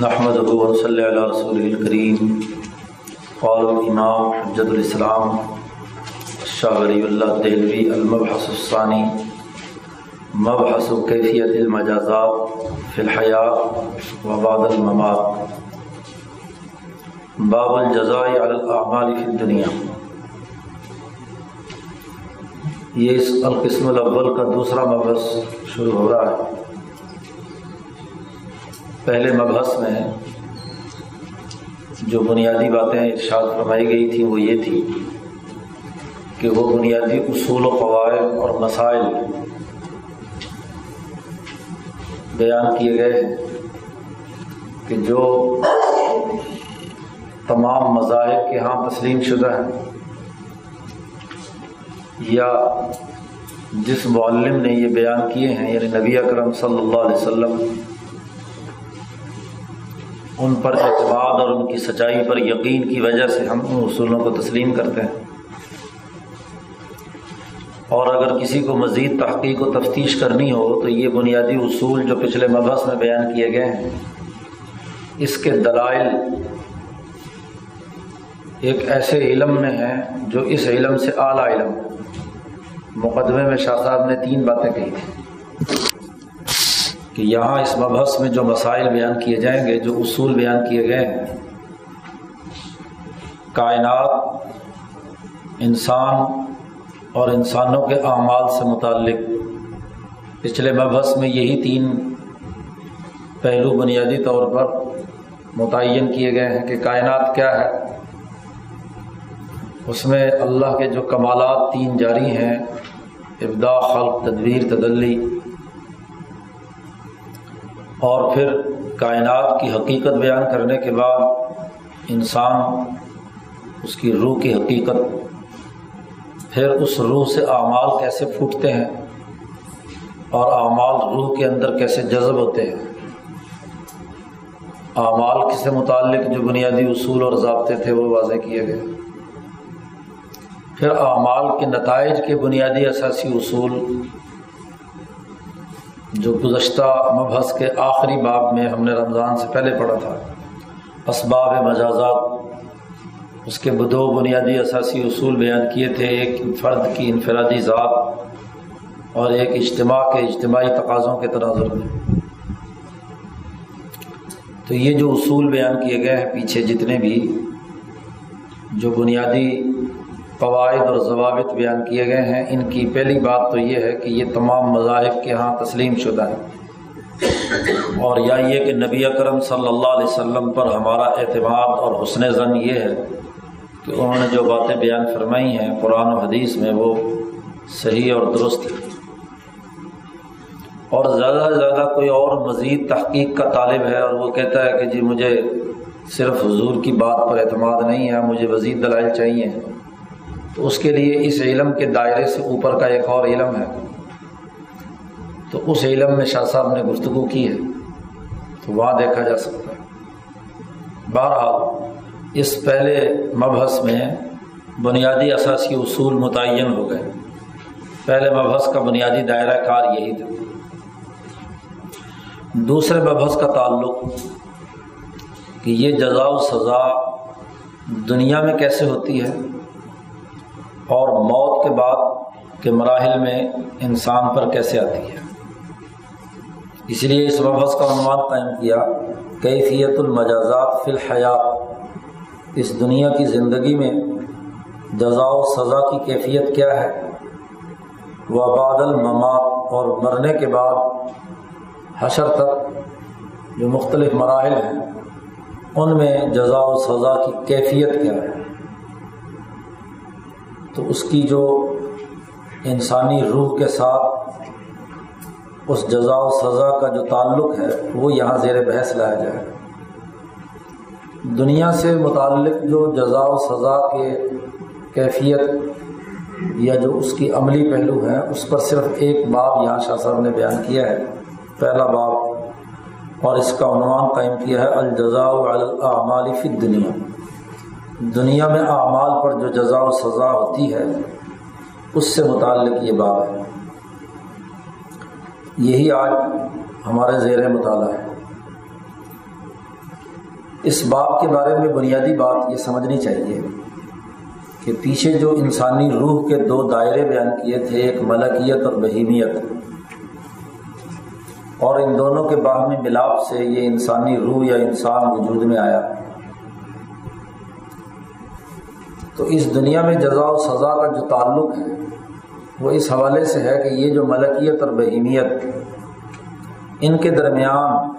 نحمد صلی اللہ رسول الکریم قال الامام حجت الاسلام شاہ ولی اللہ دہلوی المبحث الثانی. مبحث کیفیت المجازات فی الحیات و بعد الممات. باب الجزاء علی الاعمال فی الدنیا. یہ اس القسم الاول کا دوسرا مبحث شروع ہو رہا ہے. پہلے مبحث میں جو بنیادی باتیں ارشاد فرمائی گئی تھیں وہ یہ تھی کہ وہ بنیادی اصول و قواعد اور مسائل بیان کیے گئے ہیں کہ جو تمام مذاہب کے ہاں تسلیم شدہ ہیں یا جس معلم نے یہ بیان کیے ہیں یعنی نبی اکرم صلی اللہ علیہ وسلم ان پر اعتماد اور ان کی سچائی پر یقین کی وجہ سے ہم ان اصولوں کو تسلیم کرتے ہیں۔ اور اگر کسی کو مزید تحقیق و تفتیش کرنی ہو تو یہ بنیادی اصول جو پچھلے مبحث میں بیان کیے گئے ہیں، اس کے دلائل ایک ایسے علم میں ہیں جو اس علم سے اعلیٰ علم، مقدمے میں شاہ صاحب نے تین باتیں کہی تھیں۔ کہ یہاں اس مبحث میں جو مسائل بیان کیے جائیں گے، جو اصول بیان کیے گئے ہیں، کائنات، انسان اور انسانوں کے اعمال سے متعلق۔ پچھلے مبحث میں یہی تین پہلو بنیادی طور پر متعین کیے گئے ہیں کہ کائنات کیا ہے۔ اس میں اللہ کے جو کمالات تین جاری ہیں ابدا خلق، تدبیر، تدلی۔ اور پھر کائنات کی حقیقت بیان کرنے کے بعد انسان اس کی روح کی حقیقت، پھر اس روح سے اعمال کیسے پھوٹتے ہیں اور اعمال روح کے اندر کیسے جذب ہوتے ہیں۔ اعمال سے متعلق جو بنیادی اصول اور ضابطے تھے وہ واضح کیے گئے۔ پھر اعمال کے نتائج کے بنیادی اثاثی اصول جو گزشتہ مبحث کے آخری باب میں ہم نے رمضان سے پہلے پڑھا تھا، اسباب مجازات، اس کے دو بنیادی اثاثی اصول بیان کیے تھے، ایک فرد کی انفرادی ذات اور ایک اجتماع کے اجتماعی تقاضوں کے تناظر میں۔ تو یہ جو اصول بیان کیے گئے ہیں پیچھے جتنے بھی جو بنیادی قواعد اور ضوابط بیان کیے گئے ہیں۔ ان کی پہلی بات تو یہ ہے کہ یہ تمام مذاہب کے ہاں تسلیم شدہ ہیں۔ اور یا یہ کہ نبی اکرم صلی اللہ علیہ وسلم پر ہمارا اعتماد اور حسن زن یہ ہے کہ انہوں نے جو باتیں بیان فرمائی ہیں قرآن و حدیث میں وہ صحیح اور درست ہے اور زیادہ سے زیادہ کوئی اور مزید تحقیق کا طالب ہے اور وہ کہتا ہے کہ جی مجھے صرف حضور کی بات پر اعتماد نہیں ہے، مجھے مزید دلائل چاہیے۔ تو اس کے لیے اس علم کے دائرے سے اوپر کا ایک اور علم ہے۔ تو اس علم میں شاہ صاحب نے گفتگو کی ہے۔ تو وہاں دیکھا جا سکتا ہے۔ بہرحال، اس پہلے مبحث میں بنیادی اثاثی اصول متعین ہو گئے۔ پہلے مبحث کا بنیادی دائرہ کار یہی تھا۔ دوسرے مبحث کا تعلق کہ یہ جزا و سزا دنیا میں کیسے ہوتی ہے؟ اور موت کے بعد کے مراحل میں انسان پر کیسے آتی ہے؟ اس لیے اس مبحث کا عنوان قائم کیا، کیفیت المجازات فی الحیات اس دنیا کی زندگی میں جزا و سزا کی کیفیت کیا ہے؟ وہ بعد الممات، اور مرنے کے بعد حشر تک جو مختلف مراحل ہیں، ان میں جزا و سزا کی کیفیت کیا ہے؟ تو اس کی جو انسانی روح کے ساتھ اس جزا و سزا کا جو تعلق ہے، وہ یہاں زیر بحث لایا جائے۔ دنیا سے متعلق جو جزا و سزا کے کیفیت یا جو اس کی عملی پہلو ہیں، اس پر صرف ایک باب یہاں شاہ صاحب نے بیان کیا ہے۔ پہلا باب، اور اس کا عنوان قائم کیا ہے الجزا الاعمال فی دنیا دنیا میں اعمال پر جو جزا و سزا ہوتی ہے، اس سے متعلق یہ بات ہے۔ یہی آج ہمارے زیر مطالعہ ہے۔ اس باپ کے بارے میں بنیادی بات یہ سمجھنی چاہیے کہ پیچھے جو انسانی روح کے دو دائرے بیان کیے تھے، ایک ملکیت اور بہیمیت، اور ان دونوں کے باہمی ملاپ سے یہ انسانی روح یا انسان وجود میں آیا۔ تو اس دنیا میں جزا و سزا کا جو تعلق ہے، وہ اس حوالے سے ہے کہ یہ جو ملکیت اور بہیمیت، ان کے درمیان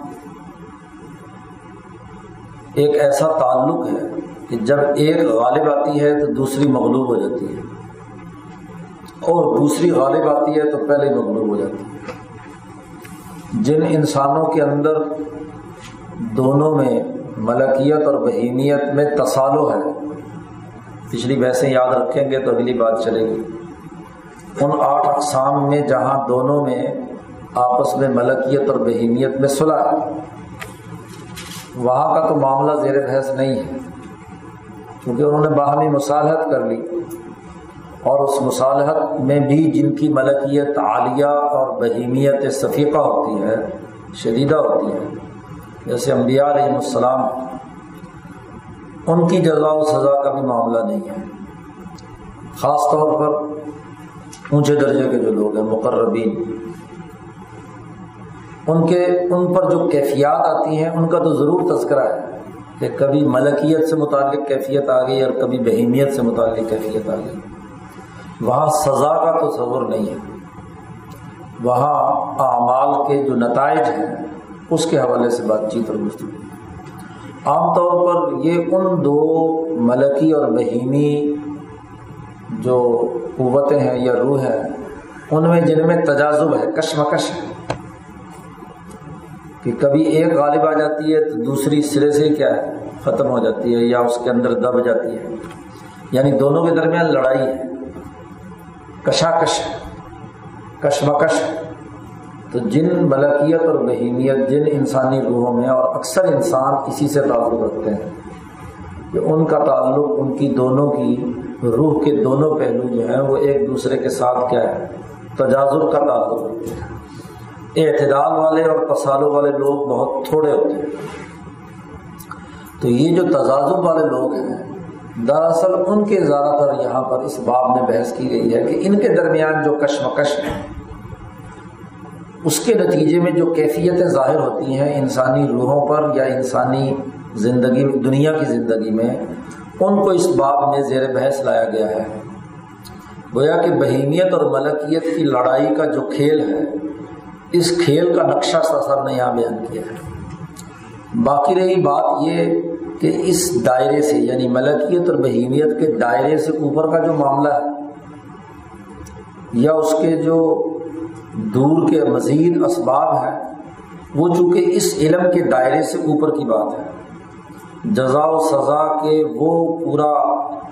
ایک ایسا تعلق ہے کہ جب ایک غالب آتی ہے تو دوسری مغلوب ہو جاتی ہے۔ اور دوسری غالب آتی ہے تو پہلے مغلوب ہو جاتی ہے۔ جن انسانوں کے اندر دونوں میں ملکیت اور بہیمیت میں تصالو ہے پچھلی بحثیں یاد رکھیں گے تو اگلی بات چلے گی۔ ان آٹھ اقسام میں جہاں دونوں میں آپس میں ملکیت اور بہیمیت میں صلح وہاں کا تو معاملہ زیر بحث نہیں ہے، کیونکہ انہوں نے باہمی مصالحت کر لی۔ اور اس مصالحت میں بھی جن کی ملکیت عالیہ اور بہیمیت صفیقہ ہوتی ہے، شدیدہ ہوتی ہے، جیسے انبیاء علیہ السلام ان کی جزا و سزا کا بھی معاملہ نہیں ہے۔ خاص طور پر اونچے درجے کے جو لوگ ہیں، مقربین۔ ان کے، ان پر جو کیفیات آتی ہیں، ان کا تو ضرور تذکرہ ہے کہ کبھی ملکیت سے متعلق کیفیت آ گئی اور کبھی بہیمیت سے متعلق کیفیت آ گئی۔ وہاں سزا کا تو تصور نہیں ہے۔ وہاں اعمال کے جو نتائج ہیں، اس کے حوالے سے بات چیت اور گفتگو۔ عام طور پر یہ ان دو ملکی اور بہیمی جو قوتیں ہیں یا روح ہیں، ان میں جن میں تجازب ہے، کشمکش ہے۔ کہ کبھی ایک غالب آ جاتی ہے تو دوسری سرے سے کیا ہے، ختم ہو جاتی ہے یا اس کے اندر دب جاتی ہے۔ یعنی دونوں کے درمیان لڑائی ہے۔ کشاکش کشمکش ہے۔ تو جن ملکیت اور بہیمیت، جن انسانی روحوں میں، اور اکثر انسان اسی سے تعلق رکھتے ہیں کہ ان کا تعلق ان کی دونوں کی روح کے دونوں پہلو جو ہیں، وہ ایک دوسرے کے ساتھ کیا ہے؟ تجازر کا تعلق رکھتے ہیں۔ اعتدال والے اور تصالو والے لوگ بہت تھوڑے ہوتے ہیں۔ تو یہ جو تجازب والے لوگ ہیں، دراصل ان کے زیادہ تر یہاں پر اس باب میں بحث کی گئی ہے کہ ان کے درمیان جو کشمکش ہے اس کے نتیجے میں جو کیفیتیں ظاہر ہوتی ہیں انسانی روحوں پر یا انسانی زندگی دنیا کی زندگی میں، ان کو اس باب میں زیر بحث لایا گیا ہے۔ گویا کہ بہیمیت اور ملکیت کی لڑائی کا جو کھیل ہے، اس کھیل کا نقشہ سر نے یہاں بیان کیا ہے۔ باقی رہی بات یہ کہ اس دائرے سے یعنی ملکیت اور بہیمیت کے دائرے سے اوپر کا جو معاملہ ہے، یا اس کے جو دور کے مزید اسباب ہیں، وہ چونکہ اس علم کے دائرے سے اوپر کی بات ہے۔ جزا و سزا کے وہ پورا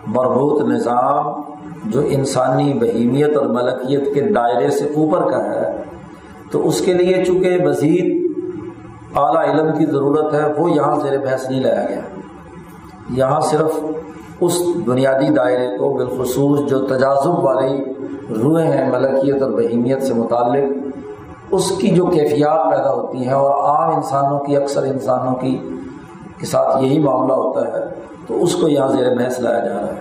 مربوط نظام جو انسانی بہیمیت اور ملکیت کے دائرے سے اوپر کا ہے، تو اس کے لیے چونکہ مزید اعلیٰ علم کی ضرورت ہے، وہ یہاں زیر بحث نہیں لایا گیا۔ یہاں صرف اس بنیادی دائرے کو بالخصوص جو تجازب والی روحیں ہیں، ملکیت اور بہیمیت سے متعلق، اس کی جو کیفیات پیدا ہوتی ہیں اور عام انسانوں کی، اکثر انسانوں کی، کے ساتھ یہی معاملہ ہوتا ہے، تو اس کو یہاں زیر بحث لایا جا رہا ہے۔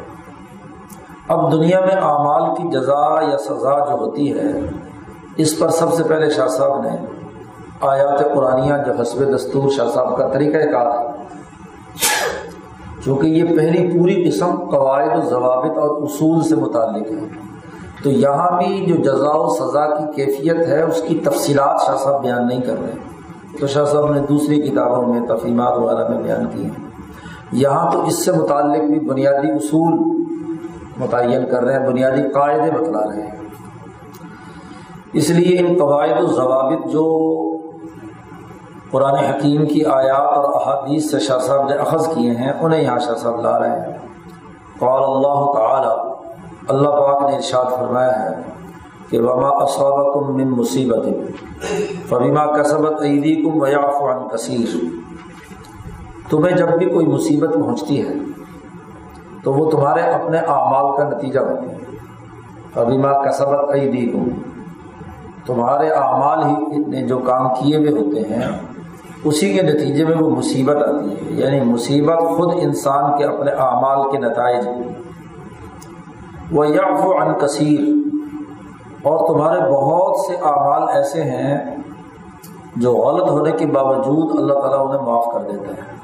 اب دنیا میں اعمال کی جزا یا سزا جو ہوتی ہے، اس پر سب سے پہلے شاہ صاحب نے آیات قرآنیہ جو حسب دستور شاہ صاحب کا طریقہ کہا چونکہ یہ پہلی پوری قسم قواعد و ضوابط اور اصول سے متعلق ہے۔ تو یہاں بھی جو جزا و سزا کی کیفیت ہے، اس کی تفصیلات شاہ صاحب بیان نہیں کر رہے۔ تو شاہ صاحب نے دوسری کتابوں میں تفہیمات وغیرہ میں بیان کی ہیں۔ یہاں تو اس سے متعلق بھی بنیادی اصول متعین کر رہے ہیں، بنیادی قاعدے بتلا رہے ہیں۔ اس لیے ان قواعد و ضوابط جو قرآن حکیم کی آیات اور احادیث سے شاہ صاحب نے اخذ کیے ہیں، انہیں یہاں شاہ صاحب لا رہے ہیں۔ قال اللہ تعالی، اللہ پاک نے ارشاد فرمایا ہے کہ وما اسابقم من مصیبت فبما کسبت ایدیکم ویعفو عن کثیر تمہیں جب بھی کوئی مصیبت پہنچتی ہے، تو وہ تمہارے اپنے اعمال کا نتیجہ ہوتی ہے۔ فبما کسبت ایدیکم تمہارے اعمال ہی نے جو کام کیے ہوئے ہوتے ہیں اسی کے نتیجے میں وہ مصیبت آتی ہے۔ یعنی مصیبت خود انسان کے اپنے اعمال کے نتائج وہ یقف و عن کثیر۔ اور تمہارے بہت سے اعمال ایسے ہیں جو غلط ہونے کے باوجود اللہ تعالیٰ انہیں معاف کر دیتا ہے۔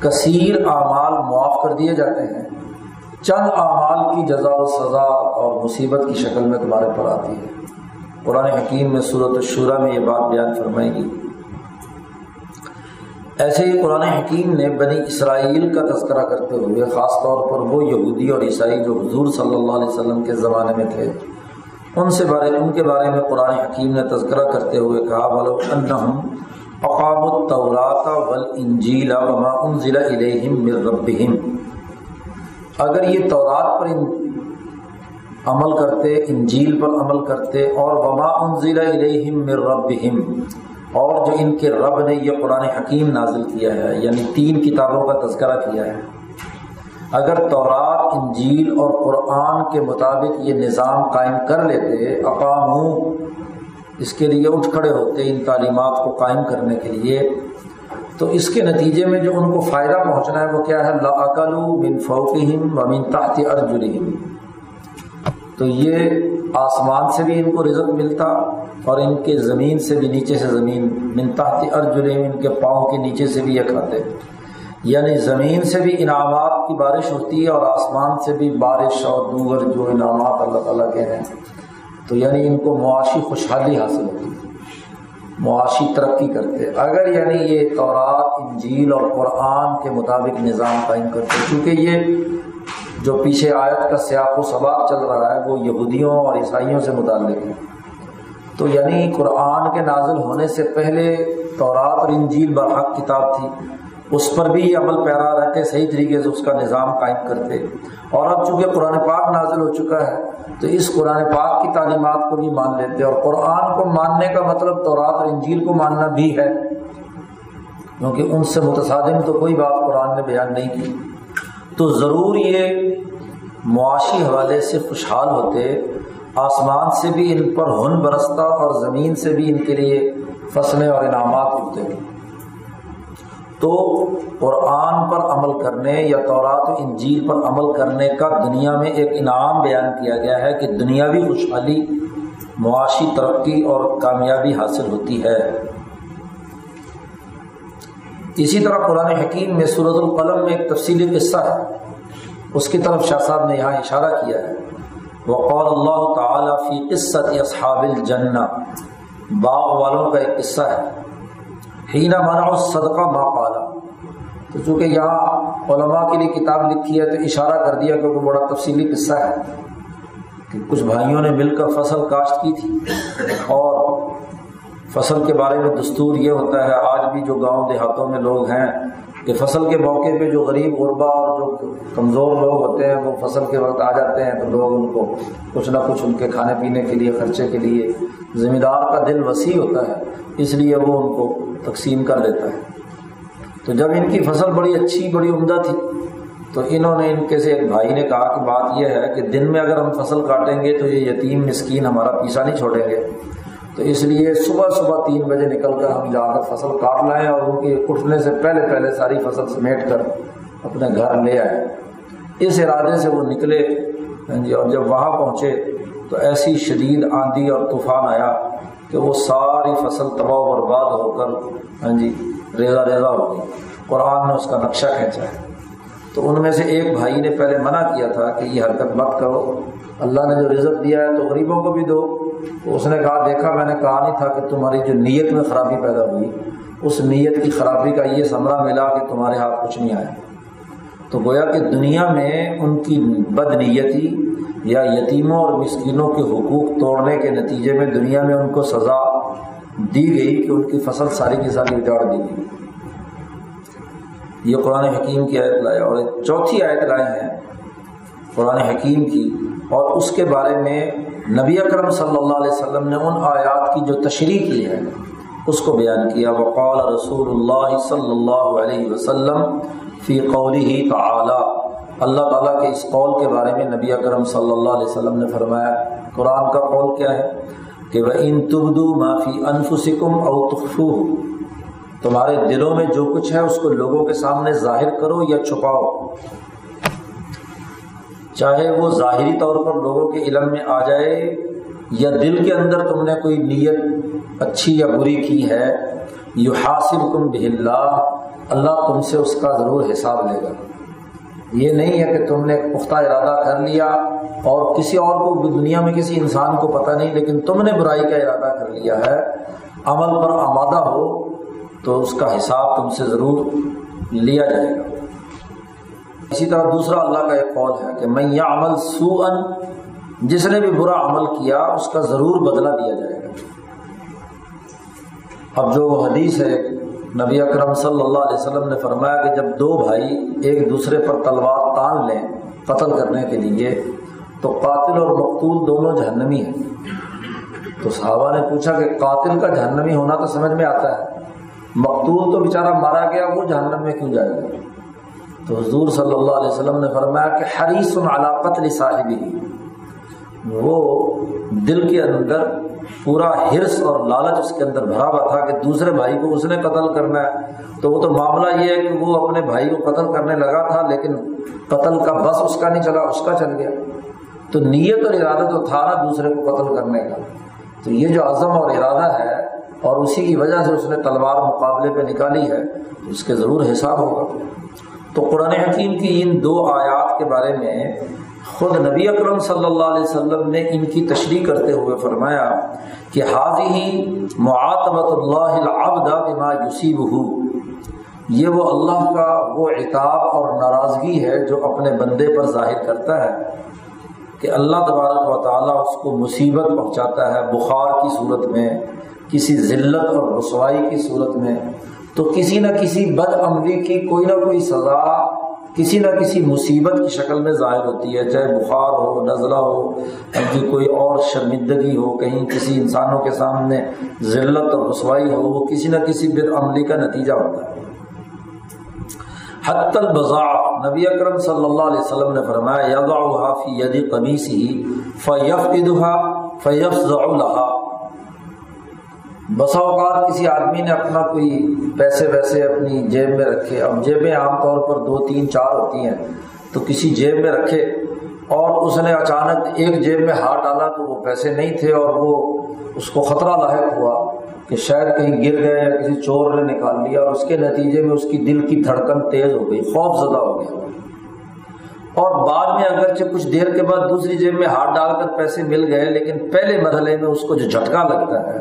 کثیر اعمال معاف کر دیے جاتے ہیں۔ چند اعمال کی جزا و سزا اور مصیبت کی شکل میں تمہارے پر آتی ہے۔ قرآن حکیم میں صورت الشورہ میں یہ بات بیان فرمائے گی۔ ایسے ہی قرآن حکیم نے بنی اسرائیل کا تذکرہ کرتے ہوئے، خاص طور پر وہ یہودی اور عیسائی جو حضور صلی اللہ علیہ وسلم کے زمانے میں تھے، ان سے بارے، ان کے بارے میں قرآن حکیم نے تذکرہ کرتے ہوئے کہا بولو انہم اقام الطورات والانجیل وما انزل الیہم من ربہم. اگر یہ تورات پر عمل کرتے، انجیل پر عمل کرتے، اور وما انزل الیہم من ربہم اور جو ان کے رب نے یہ قرآن حکیم نازل کیا ہے یعنی تین کتابوں کا تذکرہ کیا ہے۔ اگر تورات، انجیل اور قرآن کے مطابق یہ نظام قائم کر لیتے اقام ہوں اس کے لیے اٹھ کھڑے ہوتے ان تعلیمات کو قائم کرنے کے لیے، تو اس کے نتیجے میں جو ان کو فائدہ پہنچنا ہے، وہ کیا ہے؟ لاقل بن فوقہم و من تحت ارجلہم۔ تو یہ آسمان سے بھی ان کو رزق ملتا اور ان کے زمین سے بھی نیچے سے زمین، من تحت ارجلہم، ان کے پاؤں کے نیچے سے بھی یہ کھاتے یعنی زمین سے بھی انعامات کی بارش ہوتی ہے اور آسمان سے بھی بارش اور دوگر جو انعامات اللہ تعالیٰ کے ہیں۔ تو یعنی ان کو معاشی خوشحالی حاصل ہوتی ہے۔ معاشی ترقی کرتے اگر یعنی یہ تورات، انجیل اور قرآن کے مطابق نظام قائم کرتے کیونکہ یہ جو پیچھے آیت کا سیاق و سباق چل رہا ہے وہ یہودیوں اور عیسائیوں سے متعلق ہے۔ تو یعنی قرآن کے نازل ہونے سے پہلے تورات اور انجیل برحق کتاب تھی۔ اس پر بھی یہ عمل پیرا رہتے، صحیح طریقے سے اس کا نظام قائم کرتے۔ اور اب چونکہ قرآن پاک نازل ہو چکا ہے، تو اس قرآن پاک کی تعلیمات کو بھی مان لیتے۔ اور قرآن کو ماننے کا مطلب تو رات اور انجیل کو ماننا بھی ہے۔ کیونکہ ان سے متصادم تو کوئی بات قرآن نے بیان نہیں کی۔ تو ضرور یہ معاشی حوالے سے خوشحال ہوتے، آسمان سے بھی ان پر ہن برستا اور زمین سے بھی ان کے لیے فصلیں اور انعامات ہوتے تو قرآن پر عمل کرنے یا تورات و انجیل پر عمل کرنے کا دنیا میں ایک انعام بیان کیا گیا ہے کہ دنیاوی خوشحالی معاشی ترقی اور کامیابی حاصل ہوتی ہے۔ اسی طرح قرآن حکیم میں صورت القلم میں ایک تفصیلی قصہ ہے۔ اس کی طرف شاہ صاحب نے یہاں اشارہ کیا ہے۔ وقول اللہ تعالیٰ فی قصت اصحاب الجنہ۔ باغ والوں کا ایک قصہ ہے۔ ہینا مانا صدقہ ما پالا تو چونکہ یہاں علماء کے لیے کتاب لکھی ہے تو اشارہ کر دیا کہ وہ بڑا تفصیلی قصہ ہے۔ کہ کچھ بھائیوں نے مل کر فصل کاشت کی تھی اور فصل کے بارے میں دستور یہ ہوتا ہے، آج بھی جو گاؤں دیہاتوں میں لوگ ہیں، کہ فصل کے موقع پہ جو غریب غربا اور جو کمزور لوگ ہوتے ہیں، وہ فصل کے وقت آ جاتے ہیں، تو لوگ ان کو کچھ نہ کچھ ان کے کھانے پینے کے لیے، خرچے کے لیے ذمہ دار کا دل وسیع ہوتا ہے، اس لیے وہ ان کو تقسیم کر لیتا ہے۔ تو جب ان کی فصل بڑی اچھی، بڑی عمدہ تھی، تو انہوں نے ان کے سے ایک بھائی نے کہا کہ بات یہ ہے کہ دن میں اگر ہم فصل کاٹیں گے تو یہ یتیم مسکین ہمارا پیسہ نہیں چھوڑیں گے۔ تو اس لیے صبح صبح تین بجے نکل کر ہم جا کر فصل کاٹ لائیں اور ان کے اٹھنے سے پہلے پہلے ساری فصل سمیٹ کر اپنے گھر لے آئے۔ اس ارادے سے وہ نکلے۔ ہاں جی اور جب وہاں پہنچے تو ایسی شدید آندھی اور طوفان آیا کہ وہ ساری فصل تباہ و برباد ہو کر ہاں جی ریزا ریزا ہو گئی۔ قرآن نے اس کا نقشہ کھینچا ہے۔ تو ان میں سے ایک بھائی نے پہلے منع کیا تھا کہ یہ حرکت مت کرو۔ اللہ نے جو رزق دیا ہے تو غریبوں کو بھی دو۔ تو اس نے کہا، دیکھا، میں نے کہا نہیں تھا کہ تمہاری جو نیت میں خرابی پیدا ہوئی، اس نیت کی خرابی کا یہ ثمرہ ملا کہ تمہارے ہاتھ کچھ نہیں آیا۔ تو گویا کہ دنیا میں ان کی بد نیتی یا یتیموں اور مسکینوں کے حقوق توڑنے کے نتیجے میں دنیا میں ان کو سزا دی گئی کہ ان کی فصل ساری کی ساری اجاڑ دی گئی۔ یہ قرآن حکیم کی آیت لائے، اور چوتھی آیت لائے ہیں قرآن حکیم کی، اور اس کے بارے میں نبی اکرم صلی اللہ علیہ وسلم نے ان آیات کی جو تشریح کی ہے، اس کو بیان کیا۔ وقال رسول اللہ صلی اللہ علیہ وسلم فی قوله تعالی۔ اللہ تعالیٰ کے اس قول کے بارے میں نبی اکرم صلی اللہ علیہ وسلم نے فرمایا، قرآن کا قول کیا ہے کہ وہ ان تبدو معافی انفسکم او تخفو تمہارے دلوں میں جو کچھ ہے، اس کو لوگوں کے سامنے ظاہر کرو یا چھپاؤ۔ چاہے وہ ظاہری طور پر لوگوں کے علم میں آ جائے یا دل کے اندر تم نے کوئی نیت اچھی یا بری کی ہے یو حاصل تم اللہ اللہ تم سے اس کا ضرور حساب لے گا۔ یہ نہیں ہے کہ تم نے پختہ ارادہ کر لیا اور کسی اور کو، دنیا میں کسی انسان کو پتہ نہیں، لیکن تم نے برائی کا ارادہ کر لیا ہے۔ عمل پر آمادہ ہو تو اس کا حساب تم سے ضرور لیا جائے گا۔ اسی طرح دوسرا اللہ کا ایک قول ہے کہ میں یہ عمل سو ان جس نے بھی برا عمل کیا، اس کا ضرور بدلہ دیا جائے گا۔ اب جو حدیث ہے، نبی اکرم صلی اللہ علیہ وسلم نے فرمایا کہ جب دو بھائی ایک دوسرے پر تلوار تان لیں قتل کرنے کے لیے، تو قاتل اور مقتول دونوں جہنمی ہیں۔ تو صحابہ نے پوچھا کہ قاتل کا جہنمی ہونا تو سمجھ میں آتا ہے، مقتول تو بیچارہ مارا گیا، وہ جہنم میں کیوں جائے گا؟ تو حضور صلی اللہ علیہ وسلم نے فرمایا کہ حریص علی قتل صاحبی وہ دل کے اندر پورا حرص اور لالچ اس کے اندر بھرا ہوا تھا کہ دوسرے بھائی کو اس نے قتل کرنا ہے۔ تو وہ تو معاملہ یہ ہے کہ وہ اپنے بھائی کو قتل کرنے لگا تھا، لیکن قتل کا بس اس کا نہیں چلا، اس کا چل گیا۔ تو نیت اور ارادہ تو تھا نا دوسرے کو قتل کرنے کا۔ تو یہ جو عزم اور ارادہ ہے اور اسی کی وجہ سے اس نے تلوار مقابلے پہ نکالی ہے، اس کے ضرور حساب ہوگا۔ تو قرآن حکیم کی ان دو آیات کے بارے میں خود نبی اکرم صلی اللہ علیہ وسلم نے ان کی تشریح کرتے ہوئے فرمایا کہ حاضی معاتبت اللہ العبد بما یوسیب ہو یہ وہ اللہ کا وہ اعتاب اور ناراضگی ہے جو اپنے بندے پر ظاہر کرتا ہے کہ اللہ تبارک و تعالیٰ اس کو مصیبت پہنچاتا ہے۔ بخار کی صورت میں، کسی ذلت اور رسوائی کی صورت میں تو کسی نہ کسی بد عملی کی کوئی نہ کوئی سزا کسی نہ کسی مصیبت کی شکل میں ظاہر ہوتی ہے، چاہے بخار ہو، نزلہ ہو کہ کوئی اور شرمندگی ہو، کہیں کسی انسانوں کے سامنے ذلت اور رسوائی ہو، وہ کسی نہ کسی بد عملی کا نتیجہ ہوتا ہے۔ حت البضاء نبی اکرم صلی اللہ علیہ وسلم نے فرمایا یضعها فی ید قمیصه فیفقدها فیفزع لها بسا اوقات کسی آدمی نے اپنا کوئی پیسے ویسے اپنی جیب میں رکھے، اب جیبیں عام طور پر دو، تین، چار ہوتی ہیں، تو کسی جیب میں رکھے اور اس نے اچانک ایک جیب میں ہاتھ ڈالا تو وہ پیسے نہیں تھے اور وہ اس کو خطرہ لاحق ہوا کہ شاید کہیں گر گئے یا کسی چور نے نکال لیا اور اس کے نتیجے میں اس کی دل کی دھڑکن تیز ہو گئی، خوف زدہ ہو گیا۔ اور بعد میں اگرچہ کچھ دیر کے بعد دوسری جیب میں ہاتھ ڈال کر پیسے مل گئے، لیکن پہلے مرحلے میں اس کو جو جھٹکا لگتا ہے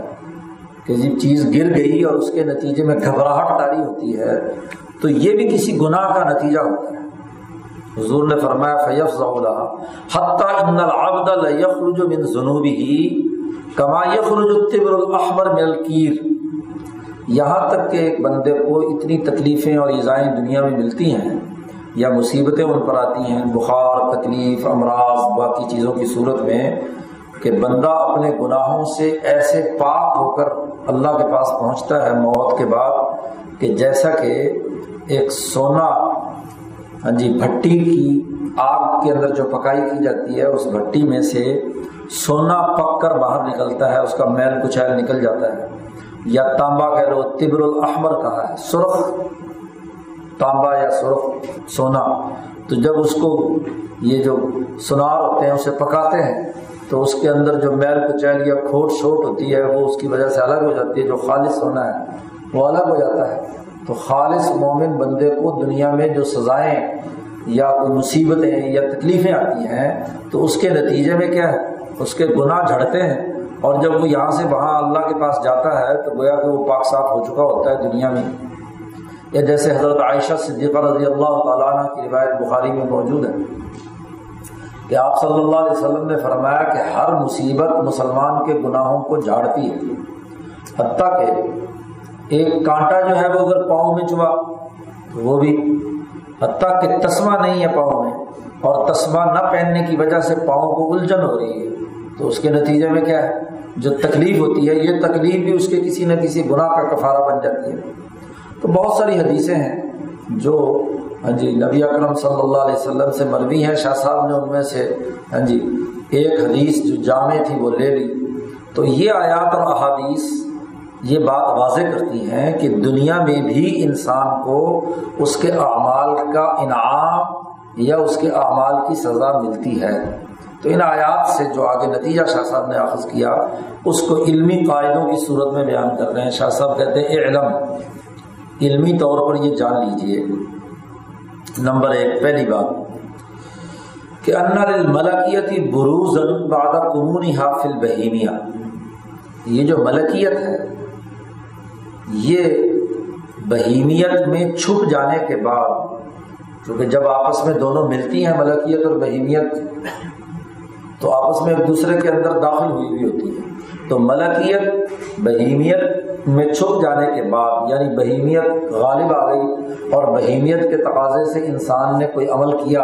کہ جب چیز گر گئی اور اس کے نتیجے میں گھبراہٹ تاری ہوتی ہے، تو یہ بھی کسی گناہ کا نتیجہ ہوتا ہے۔ حضور نے فرمایا فیف ضولہ حتیٰ ان العبد یخرج من ذنوبه کما یخرج الطبر الاحمر من الکیر یہاں تک کہ ایک بندے کو اتنی تکلیفیں اور ایزائیں دنیا میں ملتی ہیں یا مصیبتیں ان پر آتی ہیں، بخار، تکلیف، امراض، باقی چیزوں کی صورت میں، کہ بندہ اپنے گناہوں سے ایسے پاک ہو کر اللہ کے پاس پہنچتا ہے موت کے بعد کہ جیسا کہ ایک سونا ہاں جی بھٹی کی آگ کے اندر جو پکائی کی جاتی ہے، اس بھٹی میں سے سونا پک کر باہر نکلتا ہے، اس کا میل کچیل نکل جاتا ہے۔ یا تانبا کہہ لو، تبر الاحمر کہا ہے، سرخ تانبا یا سرخ سونا۔ تو جب اس کو یہ جو سنار ہوتے ہیں، اسے پکاتے ہیں تو اس کے اندر جو میل کچیل یا کھوٹ شوٹ ہوتی ہے، وہ اس کی وجہ سے الگ ہو جاتی ہے، جو خالص ہونا ہے، وہ الگ ہو جاتا ہے۔ تو خالص مومن بندے کو دنیا میں جو سزائیں یا کوئی مصیبتیں یا تکلیفیں آتی ہیں، تو اس کے نتیجے میں کیا ہے؟ اس کے گناہ جھڑتے ہیں۔ اور جب وہ یہاں سے وہاں اللہ کے پاس جاتا ہے، تو گویا کہ وہ پاک صاف ہو چکا ہوتا ہے دنیا میں۔ یا جیسے حضرت عائشہ صدیقہ رضی اللہ تعالیٰ عنہ کی روایت بخاری میں موجود ہے۔ کہ آپ صلی اللہ علیہ وسلم نے فرمایا کہ ہر مصیبت مسلمان کے گناہوں کو جھاڑتی ہے۔ حتیٰ کہ ایک کانٹا جو ہے وہ اگر پاؤں میں چبا تو وہ بھی۔ حتیٰ کہ تسمہ نہیں ہے پاؤں میں، اور تسمہ نہ پہننے کی وجہ سے پاؤں کو الجھن ہو رہی ہے۔ تو اس کے نتیجے میں کیا ہے؟ جو تکلیف ہوتی ہے، یہ تکلیف بھی اس کے کسی نہ کسی گناہ کا کفارہ بن جاتی ہے۔ تو بہت ساری حدیثیں ہیں جو ہاں جی نبی اکرم صلی اللہ علیہ وسلم سے مروی ہیں، شاہ صاحب نے ان میں سے ہاں جی ایک حدیث جو جامع تھی وہ لے لی۔ تو یہ آیات اور احادیث یہ بات واضح کرتی ہیں کہ دنیا میں بھی انسان کو اس کے اعمال کا انعام یا اس کے اعمال کی سزا ملتی ہے۔ تو ان آیات سے جو آگے نتیجہ شاہ صاحب نے آخذ کیا، اس کو علمی قاعدوں کی صورت میں بیان کر رہے ہیں۔ شاہ صاحب کہتے ہیں علم علمی طور پر یہ جان لیجیے۔ نمبر ایک، پہلی بات، کہ ملکیتی بروز بعد قمونی حافل بہیمیا یہ جو ملکیت ہے، یہ بہیمیت میں چھپ جانے کے بعد کیونکہ جب آپس میں دونوں ملتی ہیں، ملکیت اور بہیمیت، تو آپس میں ایک دوسرے کے اندر داخل ہوئی ہوئی ہوتی ہے۔ تو ملکیت، بہیمیت میں چھپ جانے کے بعد یعنی بہیمیت غالب آ گئی اور بہیمیت کے تقاضے سے انسان نے کوئی عمل کیا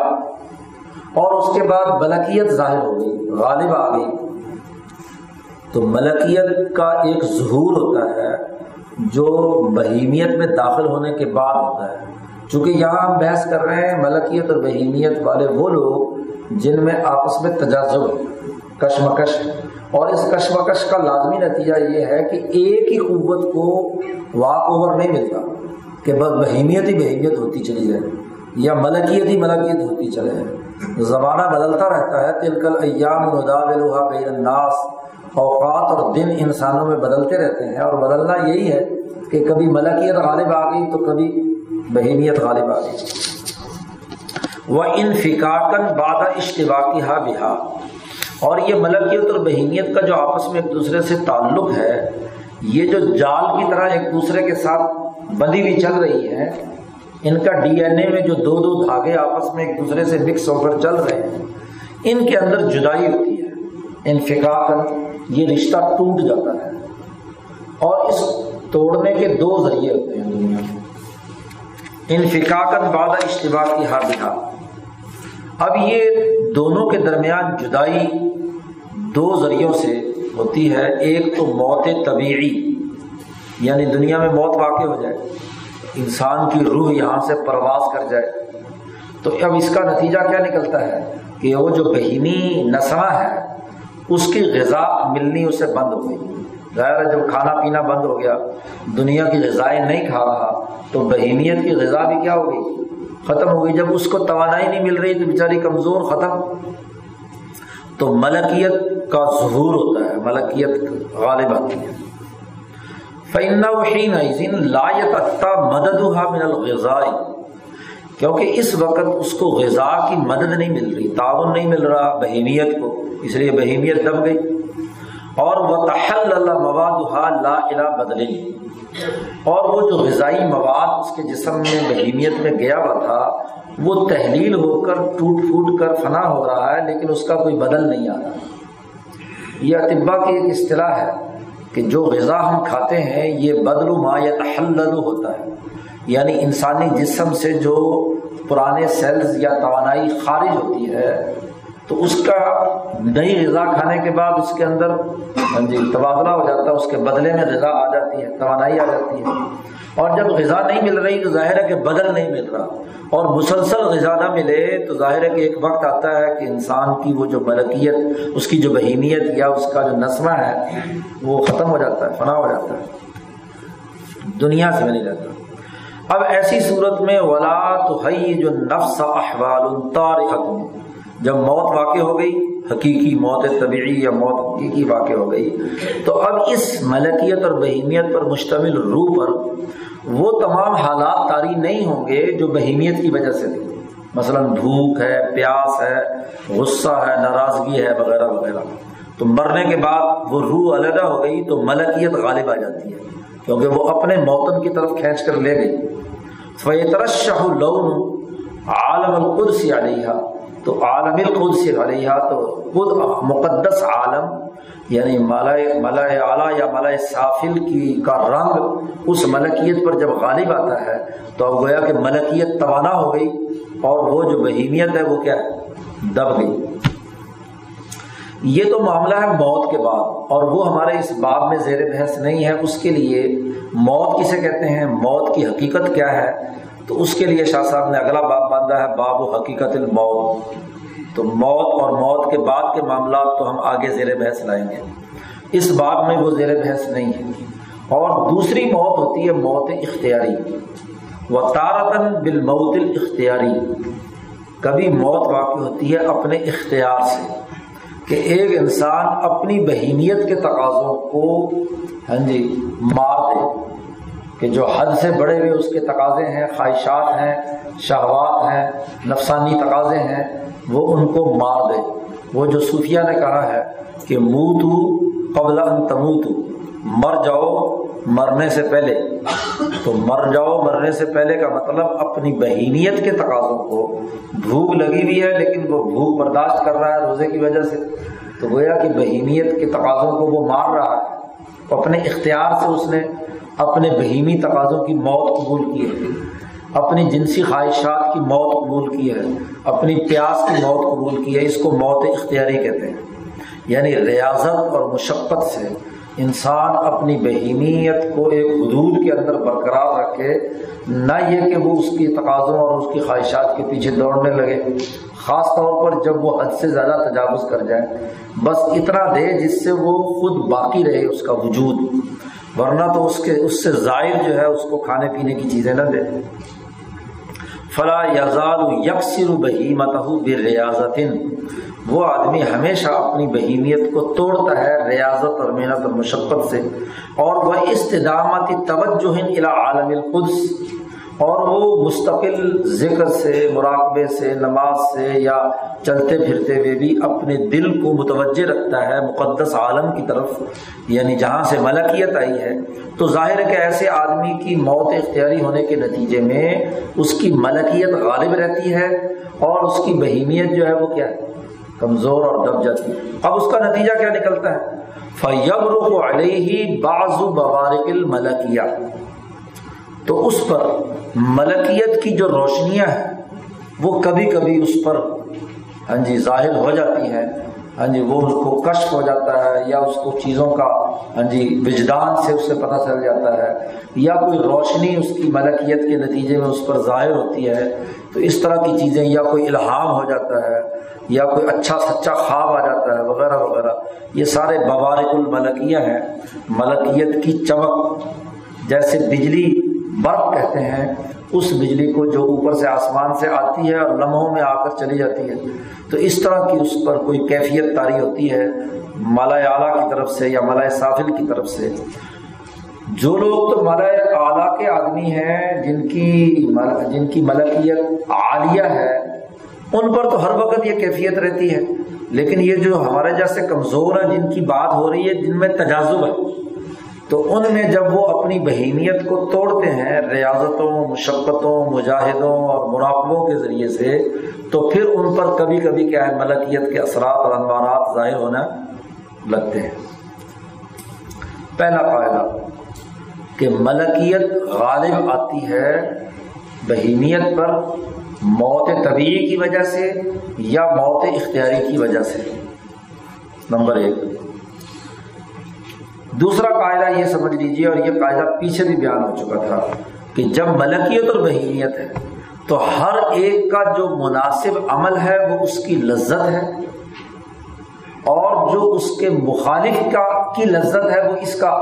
اور اس کے بعد ملکیت ظاہر ہو گئی، غالب آ گئی۔ تو ملکیت کا ایک ظہور ہوتا ہے جو بہیمیت میں داخل ہونے کے بعد ہوتا ہے۔ چونکہ یہاں ہم بحث کر رہے ہیں، ملکیت اور بہیمیت والے وہ لوگ جن میں آپس میں تجازب کشمکش۔ اور اس کشمکش کا لازمی نتیجہ یہ ہے کہ ایک ہی قوت کو واک اوور نہیں ملتا، کہ بس بہیمیت ہی بہیمیت ہوتی چلی جائے، یا ملکیت ہی ملکیت ہوتی چلے جائے۔ زمانہ بدلتا رہتا ہے، تلکل ایام الدا بین الناس۔ اوقات اور دن انسانوں میں بدلتے رہتے ہیں، اور بدلنا یہی ہے کہ کبھی ملکیت غالب آ گئی تو کبھی بہیمیت غالب آ گئی۔ وہ ان فکاکن بادہ اشتباقی ہا بہا اور یہ ملکیت اور بہیمیت کا جو آپس میں ایک دوسرے سے تعلق ہے، یہ جو جال کی طرح ایک دوسرے کے ساتھ بندی ہوئی چل رہی ہے، ان کا ڈی این اے میں جو دو دو دھاگے آپس میں ایک دوسرے سے مکس ہو کر چل رہے ہیں، ان کے اندر جدائی ہوتی ہے انفقاقن یہ رشتہ ٹوٹ جاتا ہے۔ اور اس توڑنے کے دو ذریعے ہوتے ہیں۔ دنیا میں انفقاقت بادہ اشتباہ کی حادثہ اب یہ دونوں کے درمیان جدائی دو ذریعوں سے ہوتی ہے، ایک تو موت طبیعی یعنی دنیا میں موت واقع ہو جائے، انسان کی روح یہاں سے پرواز کر جائے۔ تو اب اس کا نتیجہ کیا نکلتا ہے؟ کہ وہ جو بہینی نسواں ہے، اس کی غذا ملنی اسے بند ہو گئی۔ ظاہر ہے، جب کھانا پینا بند ہو گیا، دنیا کی غذائیں نہیں کھا رہا، تو بہیمیت کی غذا بھی کیا ہو گئی؟ ختم ہو گئی۔ جب اس کو توانائی نہیں مل رہی، تو بیچاری کمزور ختم۔ تو ملکیت کا ظہور ہوتا ہے، ملکیت غالب آتی ہے۔ فن وحین لایت مدد من الغذائی کیونکہ اس وقت اس کو غذا کی مدد نہیں مل رہی، تعاون نہیں مل رہا، بہیمیت کو۔ اس لیے بہیمیت دب گئی۔ اور وہ تحل اللہ مواد لا الہ بدل۔ اور وہ جو غذائی مواد اس کے جسم میں، بہیمیت میں گیا ہوا تھا، وہ تحلیل ہو کر، ٹوٹ پھوٹ کر فنا ہو رہا ہے، لیکن اس کا کوئی بدل نہیں آ رہا یہ اطبا کی ایک اصطلاح ہے کہ جو غذا ہم کھاتے ہیں، یہ بدل ما یا تحل ہوتا ہے۔ یعنی انسانی جسم سے جو پرانے سیلز یا توانائی خارج ہوتی ہے تو اس کا نئی غذا کھانے کے بعد اس کے اندر ہاں جی تبادلہ ہو جاتا ہے، اس کے بدلے میں غذا آ جاتی ہے، توانائی آ جاتی ہے۔ اور جب غذا نہیں مل رہی تو ظاہر ہے کہ بدل نہیں مل رہا۔ اور مسلسل غذا نہ ملے تو ظاہر ہے کہ ایک وقت آتا ہے کہ انسان کی وہ جو ملکیت، اس کی جو بہیمیت یا اس کا جو نسمہ ہے، وہ ختم ہو جاتا ہے، فنا ہو جاتا ہے۔ دنیا سے مل جاتا۔ اب ایسی صورت میں ولا تو ہے جو نفس احوال جب موت واقع ہو گئی، حقیقی موت طبعی یا موت حقیقی واقع ہو گئی، تو اب اس ملکیت اور بہیمیت پر مشتمل روح پر وہ تمام حالات طاری نہیں ہوں گے جو بہیمیت کی وجہ سے تھے۔ مثلاً بھوک ہے، پیاس ہے، غصہ ہے، ناراضگی ہے، وغیرہ وغیرہ۔ تو مرنے کے بعد وہ روح علیحدہ ہو گئی، تو ملکیت غالب آ جاتی ہے، کیونکہ وہ اپنے موتن کی طرف کھینچ کر لے گئی۔ فیطرش شاہ عالم القدس علیہ تو عالم القدس علیہ تو خود مقدس عالم یعنی ملائے ملائے اعلیٰ یا ملائے سافل کی کا رنگ اس ملکیت پر جب غالب آتا ہے، تو اب گویا کہ ملکیت توانا ہو گئی اور وہ جو بہیمیت ہے وہ کیا ہے؟ دب گئی۔ یہ تو معاملہ ہے موت کے بعد، اور وہ ہمارے اس باب میں زیر بحث نہیں ہے۔ اس کے لیے موت کسے کہتے ہیں؟ موت کی حقیقت کیا ہے؟ تو اس کے لیے شاہ صاحب نے اگلا باب باندھا ہے، باب و حقیقت الموت۔ تو موت اور موت کے بعد کے معاملات تو ہم آگے زیر بحث لائیں گے۔ اس باب میں وہ زیر بحث نہیں ہے۔ اور دوسری موت ہوتی ہے موت اختیاری۔ و تارتن بالموت الاختیاری۔ کبھی موت واقع ہوتی ہے اپنے اختیار سے کہ ایک انسان اپنی بہیمیت کے تقاضوں کو ہاں جی مار دے۔ کہ جو حد سے بڑے ہوئے اس کے تقاضے ہیں، خواہشات ہیں، شہوات ہیں، نفسانی تقاضے ہیں، وہ ان کو مار دے۔ وہ جو صوفیہ نے کہا ہے کہ منہ تو قبل ان تمو تو مر جاؤ مرنے سے پہلے۔ تو مر جاؤ مرنے سے پہلے کا مطلب اپنی بہینیت کے تقاضوں کو بھوک لگی ہوئی ہے، لیکن وہ بھوک برداشت کر رہا ہے روزے کی وجہ سے۔ تو گویا کہ بہیمیت کے تقاضوں کو وہ مار رہا ہے۔ اپنے اختیار سے اس نے اپنے بہیمی تقاضوں کی موت قبول کی ہے، اپنی جنسی خواہشات کی موت قبول کی ہے، اپنی پیاس کی موت قبول کی ہے، اس کو موت اختیاری کہتے ہیں۔ یعنی ریاضت اور مشقت سے انسان اپنی بہیمیت کو ایک حدود کے اندر برقرار رکھے، نہ یہ کہ وہ اس کی تقاضوں اور اس کی خواہشات کے پیچھے دوڑنے لگے۔ خاص طور پر جب وہ حد سے زیادہ تجاوز کر جائے۔ بس اتنا دے جس سے وہ خود باقی رہے اس کا وجود۔ ورنہ تو اس کے، اس سے ظاہر جو ہے اس کو کھانے پینے کی چیزیں نہ دے۔ فلاں یزال یکسر بہیمت بے وہ آدمی ہمیشہ اپنی بہیمیت کو توڑتا ہے ریاضت اور محنت اور مشقت سے، اور وہ استدامتی توجہ عالم القدس، اور وہ مستقل ذکر سے، مراقبے سے، نماز سے یا چلتے پھرتے ہوئے بھی اپنے دل کو متوجہ رکھتا ہے مقدس عالم کی طرف یعنی جہاں سے ملکیت آئی ہے۔ تو ظاہر ہے کہ ایسے آدمی کی موت اختیاری ہونے کے نتیجے میں اس کی ملکیت غالب رہتی ہے، اور اس کی بہیمیت جو ہے وہ کیا ہے؟ کمزور اور دب جاتی اب اس کا نتیجہ کیا نکلتا ہے؟ فیب رخ علیہ بازو بوارک الملکیہ تو اس پر ملکیت کی جو روشنیاں ہیں، وہ کبھی کبھی اس پر ہاں جی ظاہر ہو جاتی ہیں۔ ہاں جی وہ اس کو کشف ہو جاتا ہے یا اس کو چیزوں کا ہاں جی وجدان سے اس سے پتہ چل جاتا ہے۔ یا کوئی روشنی اس کی ملکیت کے نتیجے میں اس پر ظاہر ہوتی ہے، تو اس طرح کی چیزیں یا کوئی الہام ہو جاتا ہے۔ یا کوئی اچھا سچا خواب آ جاتا ہے، وغیرہ وغیرہ۔ یہ سارے بوارک الملکیہ ہیں۔ ملکیت کی چمک، جیسے بجلی برق کہتے ہیں، اس بجلی کو جو اوپر سے آسمان سے آتی ہے اور لمحوں میں آ کر چلی جاتی ہے۔ تو اس طرح کی اس پر کوئی کیفیت تاری ہوتی ہے مالا اعلیٰ کی طرف سے یا مالا سافل کی طرف سے۔ جو لوگ تو مالا اعلیٰ کے آدمی ہیں، جن کی جن کی ملکیت عالیہ ہے ان پر تو ہر وقت یہ کیفیت رہتی ہے۔ لیکن یہ جو ہمارے جیسے کمزور ہیں، جن کی بات ہو رہی ہے، جن میں تجازب ہے، تو ان میں جب وہ اپنی بہیمیت کو توڑتے ہیں، ریاضتوں، مشقتوں، مجاہدوں اور مراقبوں کے ذریعے سے، تو پھر ان پر کبھی کبھی کیا ہے، ملکیت کے اثرات اور انوارات ظاہر ہونا لگتے ہیں۔ پہلا فائدہ کہ ملکیت غالب آتی ہے بہیمیت پر موت طبیعی کی وجہ سے یا موت اختیاری کی وجہ سے؟ نمبر ایک۔ دوسرا قاعدہ یہ سمجھ لیجیے اور یہ قاعدہ پیچھے بھی بیان ہو چکا تھا کہ جب ملکیت اور بہیمیت ہے، تو ہر ایک کا جو مناسب عمل ہے، وہ اس کی لذت ہے، اور جو اس کے مخالف کا کی لذت ہے، وہ اس کا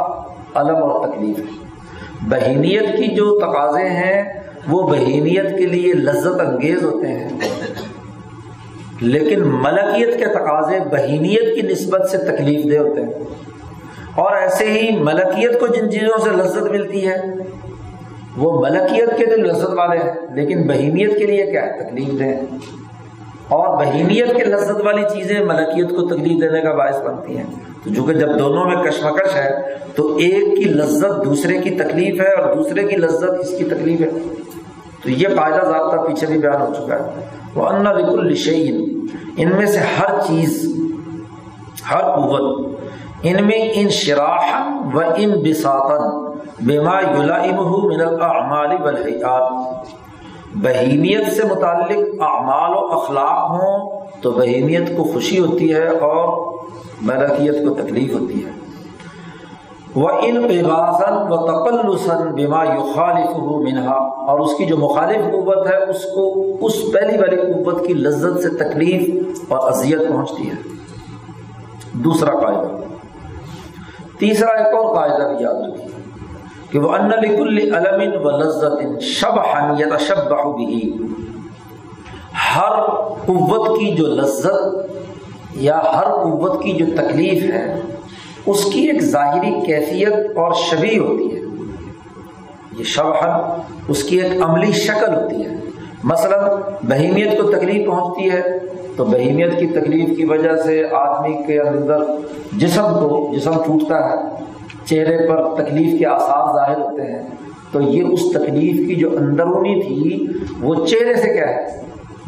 علم اور تکلیف ہے۔ بہیمیت کی جو تقاضے ہیں وہ بہیمیت کے لیے لذت انگیز ہوتے ہیں۔ لیکن ملکیت کے تقاضے بہیمیت کی نسبت سے تکلیف دہ ہوتے ہیں۔ اور ایسے ہی ملکیت کو جن چیزوں سے لذت ملتی ہے، وہ ملکیت کے لیے لذت والے ہیں، لیکن بہیمیت کے لیے کیا ہے؟ تکلیف دہ اور بہیمیت کے لذت والی چیزیں ملکیت کو تکلیف دینے کا باعث بنتی ہیں۔ تو چونکہ جب دونوں میں کشمکش ہے، تو ایک کی لذت دوسرے کی تکلیف ہے اور دوسرے کی لذت اس کی تکلیف ہے۔ تو یہ فائدہ ضابطہ پیچھے بھی بیان ہو چکا ہے۔ وہ ان رک شعین ان میں سے ہر چیز، ہر قوت، ان میں ان شراحن و ان بساطن بیما من الاعمال والحیات۔ بہیمیت سے متعلق اعمال و اخلاق ہوں تو بہیمیت کو خوشی ہوتی ہے اور ملکیت کو تکلیف ہوتی ہے۔ وہ ان و تقلسن بیما یخالف منہا اور اس کی جو مخالف قوت ہے، اس کو اس پہلی والی قوت کی لذت سے تکلیف اور اذیت پہنچتی ہے۔ دوسرا قاعدہ۔ تیسرا ایک اور قاعدہ بھی یاد رکھیے کہ وہ ان لکل علم و لذت شب یا شب بھی ہر قوت کی جو لذت یا ہر قوت کی جو تکلیف ہے اس کی ایک ظاہری کیفیت اور شبی ہوتی ہے۔ یہ شبحت اس کی ایک عملی شکل ہوتی ہے۔ مثلا بہیمیت کو تکلیف پہنچتی ہے تو بہیمیت کی تکلیف کی وجہ سے آدمی کے اندر جسم کو جسم ٹوٹتا ہے، چہرے پر تکلیف کے آثار ظاہر ہوتے ہیں۔ تو یہ اس تکلیف کی جو اندرونی تھی، وہ چہرے سے کیا ہے؟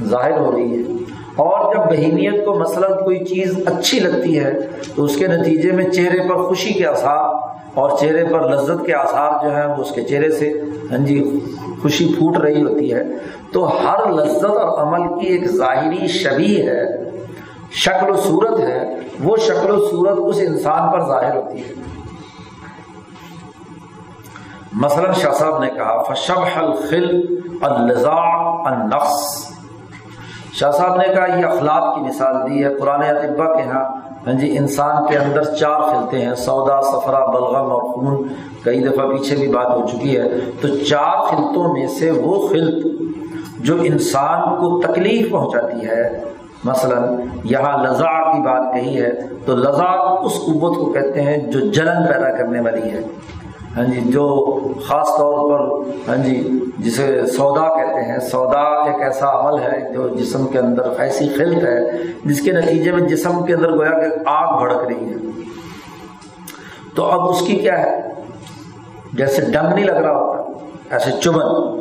ظاہر ہو رہی ہے۔ اور جب بہیمیت کو مثلا کوئی چیز اچھی لگتی ہے، تو اس کے نتیجے میں چہرے پر خوشی کے آثار اور چہرے پر لذت کے آثار جو ہیں، وہ اس کے چہرے سے ہاں جی خوشی پھوٹ رہی ہوتی ہے۔ تو ہر لذت اور عمل کی ایک ظاہری شبی ہے، شکل و صورت ہے، وہ شکل و صورت اس انسان پر ظاہر ہوتی ہے۔ مثلا شاہ صاحب نے کہا فشب الخل الزا النفس شاہ صاحب نے کہا، یہ اخلاق کی مثال دی ہے پرانے اطبا کے ہاں۔ ہاں جی انسان کے اندر چار خلتے ہیں، سودا سفرا بلغم اور خون۔ کئی دفعہ پیچھے بھی بات ہو چکی ہے۔ تو چار خلطوں میں سے وہ خلط جو انسان کو تکلیف پہنچاتی ہے۔ مثلا، یہاں لذا کی بات کہی ہے، تو لذا اس قوت کو کہتے ہیں جو جلن پیدا کرنے والی ہے۔ ہاں جی جو خاص طور پر ہاں جی جسے سودا کہتے ہیں، سودا ایک ایسا عمل ہے جو جسم کے اندر ایسی خلط ہے، جس کے نتیجے میں جسم کے اندر گویا کہ آگ بھڑک رہی ہے۔ تو اب اس کی کیا ہے؟ جیسے ڈنگ نہیں لگ رہا ہوتا، ایسے چبن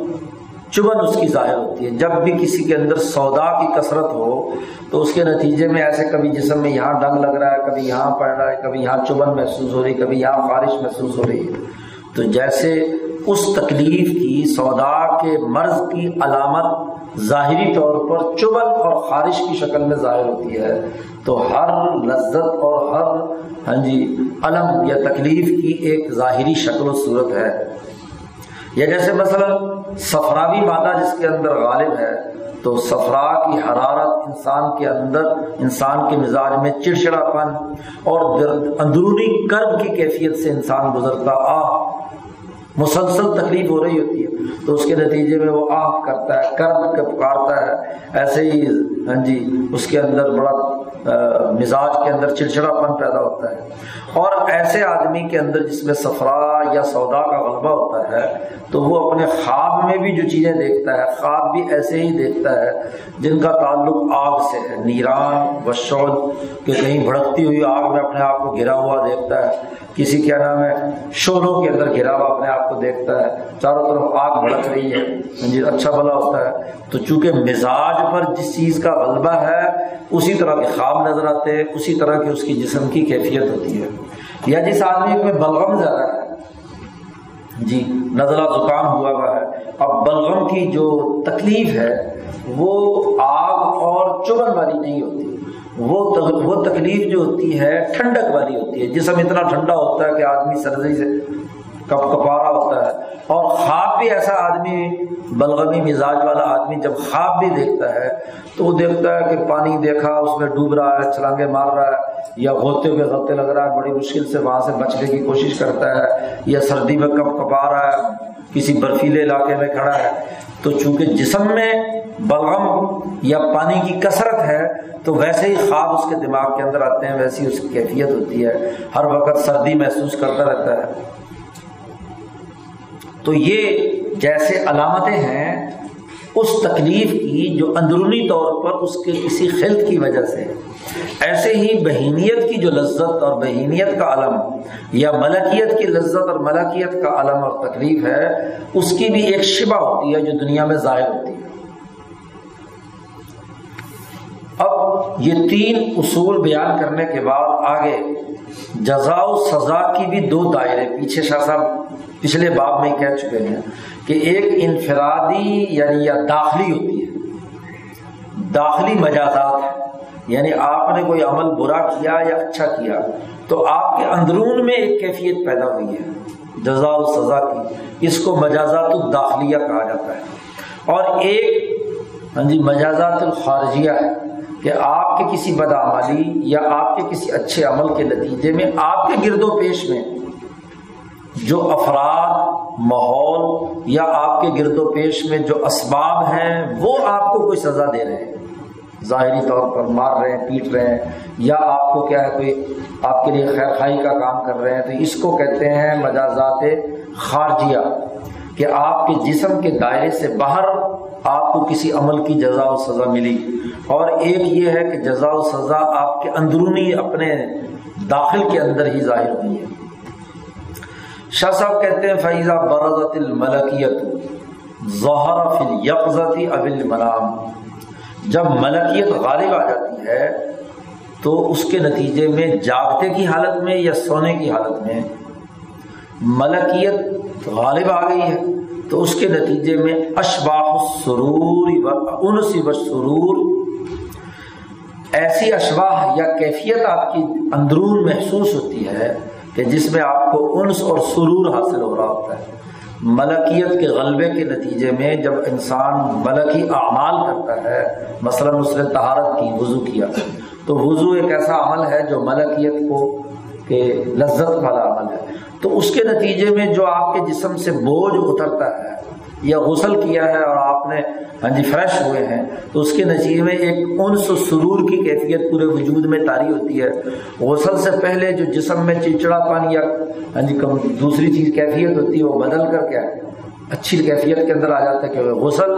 چبن اس کی ظاہر ہوتی ہے۔ جب بھی کسی کے اندر سودا کی کثرت ہو، تو اس کے نتیجے میں ایسے کبھی جسم میں یہاں ڈنگ لگ رہا ہے، کبھی یہاں پڑ رہا ہے، کبھی یہاں چبن محسوس ہو رہی ہے، کبھی یہاں بارش محسوس ہو رہی ہے۔ تو جیسے اس تکلیف کی، سودا کے مرض کی علامت ظاہری طور پر چبن اور خارش کی شکل میں ظاہر ہوتی ہے۔ تو ہر لذت اور ہر ہاں جی علم یا تکلیف کی ایک ظاہری شکل و صورت ہے۔ یا جیسے مثلا سفراوی مادہ جس کے اندر غالب ہے، تو سفرا کی حرارت انسان کے اندر، انسان کے مزاج میں چڑچڑا پن اور اندرونی کرب کی کیفیت سے انسان گزرتا۔ آ مسلسل تکلیف ہو رہی ہوتی ہے۔ تو اس کے نتیجے میں وہ آہ کرتا ہے کرد کے پکارتا ہے۔ ایسے ہی ہاں جی اس کے اندر بڑا مزاج کے اندر چڑچڑا پن پیدا ہوتا ہے۔ اور ایسے آدمی کے اندر جس میں سفرا یا سودا کا غلبہ ہوتا ہے، تو وہ اپنے خواب میں بھی جو چیزیں دیکھتا ہے، خواب بھی ایسے ہی دیکھتا ہے جن کا تعلق آگ سے ہے۔ نیران و کہ کہیں بھڑکتی ہوئی آگ میں اپنے آپ کو گرا ہوا دیکھتا ہے۔ کسی کیا نام ہے شولوں کے اندر گرا ہوا اپنے آپ کو دیکھتا ہے۔ چاروں طرف آگ بھڑک رہی ہے۔ جی اچھا بھلا ہوتا ہے۔ تو چونکہ مزاج پر جس چیز کا غلبہ ہے، اسی طرح کے خواب نظر آتے ہیں، اسی طرح کی اس کی جسم کی کیفیت ہوتی ہے۔ یا جس آدمی میں بلغم زیادہ ہے۔ جی نزلہ زکام ہوا ہوا ہے۔ اب بلغم کی جو تکلیف ہے، وہ آگ اور چبن والی نہیں ہوتی۔ وہ وہ تکلیف جو ہوتی ہے، ٹھنڈک والی ہوتی ہے۔ جسم اتنا ٹھنڈا ہوتا ہے کہ آدمی سردی سے کپ کپارا ہوتا ہے۔ اور خواب بھی ایسا آدمی، بلغمی مزاج والا آدمی جب خواب بھی دیکھتا ہے، تو وہ دیکھتا ہے کہ پانی دیکھا، اس میں ڈوب رہا ہے چھلانگے مار رہا ہے، یا ہوتے ہوئے غلطے لگ رہا ہے، بڑی مشکل سے وہاں سے بچنے کی کوشش کرتا ہے، یا سردی میں کپ کپا رہا ہے، کسی برفیلے علاقے میں کھڑا ہے۔ تو چونکہ جسم میں بلغم یا پانی کی کثرت ہے، تو ویسے ہی خواب اس کے دماغ کے اندر آتے ہیں، ویسی اس کی کیفیت ہوتی ہے۔ ہر وقت سردی محسوس کرتا رہتا ہے۔ تو یہ جیسے علامتیں ہیں، اس تکلیف کی جو اندرونی طور پر اس کے کسی خلط کی وجہ سے۔ ایسے ہی بہینیت کی جو لذت اور بہینیت کا علم یا ملکیت کی لذت اور ملکیت کا علم اور تکلیف ہے، اس کی بھی ایک شبہ ہوتی ہے جو دنیا میں ظاہر ہوتی ہے۔ اب یہ تین اصول بیان کرنے کے بعد آگے جزا و سزا کی بھی دو دائرے پیچھے شاہ صاحب پچھلے باب میں کہہ چکے ہیں کہ ایک انفرادی یعنی یا داخلی ہوتی ہے، داخلی مجازات ہے یعنی آپ نے کوئی عمل برا کیا یا اچھا کیا، تو آپ کے اندرون میں ایک کیفیت پیدا ہوئی ہے جزا و سزا کی۔ اس کو مجازات الداخلیہ کہا جاتا ہے۔ اور ایک ہاں جی مجازات الخارجیہ ہے۔ کہ آپ کے کسی بدعمالی یا آپ کے کسی اچھے عمل کے نتیجے میں، آپ کے گرد و پیش میں جو افراد، ماحول یا آپ کے گرد و پیش میں جو اسباب ہیں، وہ آپ کو کوئی سزا دے رہے ہیں۔ ظاہری طور پر مار رہے ہیں، پیٹ رہے ہیں، یا آپ کو کیا ہے، کوئی آپ کے لیے خیر خائی کا کام کر رہے ہیں، تو اس کو کہتے ہیں مجازات خارجیہ کہ آپ کے جسم کے دائرے سے باہر آپ کو کسی عمل کی جزا و سزا ملی۔ اور ایک یہ ہے کہ جزا و سزا آپ کے اندرونی اپنے داخل کے اندر ہی ظاہر ہوئی ہے۔ شاہ صاحب کہتے ہیں فیضا برزت الملکیت ظہر فی یقزتی ابل منام جب ملکیت غالب آ جاتی ہے، تو اس کے نتیجے میں جاگتے کی حالت میں یا سونے کی حالت میں ملکیت غالب آ گئی ہے۔ تو اس کے نتیجے میں اشباح سرور انس و سرور ایسی اشباح یا کیفیت آپ کی اندرون محسوس ہوتی ہے کہ جس میں آپ کو انس اور سرور حاصل ہو رہا ہوتا ہے۔ ملکیت کے غلبے کے نتیجے میں جب انسان ملکی اعمال کرتا ہے، مثلاً اس نے تہارت کی، وضو کیا، تو وضو ایک ایسا عمل ہے جو ملکیت کو کہ لذت والا عمل ہے۔ تو اس کے نتیجے میں جو آپ کے جسم سے بوجھ اترتا ہے یا غسل کیا ہے اور آپ نے ہاں جی فریش ہوئے ہیں، تو اس کے نتیجے میں ایک انس و سرور کی کیفیت پورے وجود میں تاری ہوتی ہے۔ غسل سے پہلے جو جسم میں چڑچڑا پانی یا ہاں جی دوسری چیز کیفیت ہوتی ہے، وہ بدل کر کیا اچھی کیفیت کے اندر آ جاتا ہے کہ غسل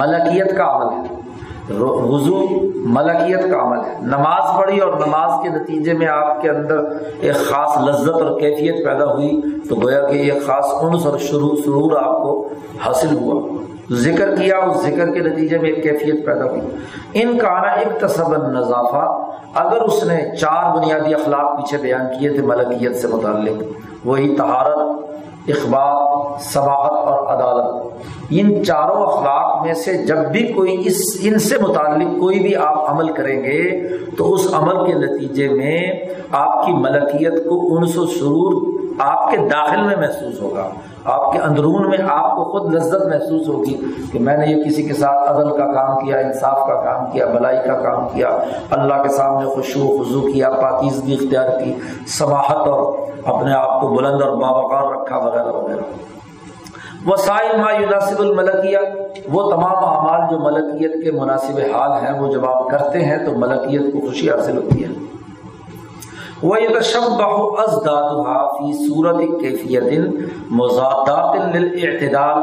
ملکیت کا عمل ہے۔ وضو ملکیت کا عمل ہے۔ نماز پڑھی اور نماز کے نتیجے میں آپ کے اندر ایک خاص لذت اور کیفیت پیدا ہوئی تو گویا کہ ایک خاص انس اور شروع سرور آپ کو حاصل ہوا۔ ذکر کیا، اس ذکر کے نتیجے میں ایک کیفیت پیدا ہوئی۔ ان کا آنا ایک تصب نظافہ اگر اس نے چار بنیادی اخلاق پیچھے بیان کیے تھے ملکیت سے متعلق، وہی تہارت اخبار صباحت اور عدالت۔ ان چاروں اخلاق میں سے جب بھی کوئی اس، ان سے متعلق کوئی بھی آپ عمل کریں گے، تو اس عمل کے نتیجے میں آپ کی ملکیت کو انس و سرور آپ کے داخل میں محسوس ہوگا۔ آپ کے اندرون میں آپ کو خود لذت محسوس ہوگی کہ میں نے یہ کسی کے ساتھ عدل کا کام کیا، انصاف کا کام کیا، بلائی کا کام کیا، اللہ کے سامنے خوشو خضو کیا، پاکیزگی اختیار کی، سماحت اور اپنے آپ کو بلند اور باوقار رکھا، وغیرہ وغیرہ۔ وسائل ما یناسب الملکیہ وہ تمام اعمال جو ملکیت کے مناسب حال ہیں، وہ جب آپ کرتے ہیں تو ملکیت کو خوشی حاصل ہوتی ہے۔ وَيَتَشَبَّحُ أَزْدَادُهَا فِي صُورَةِ كَيْفِيَةٍ مُزَادَاتٍ لِلْإِعْتِدَالِ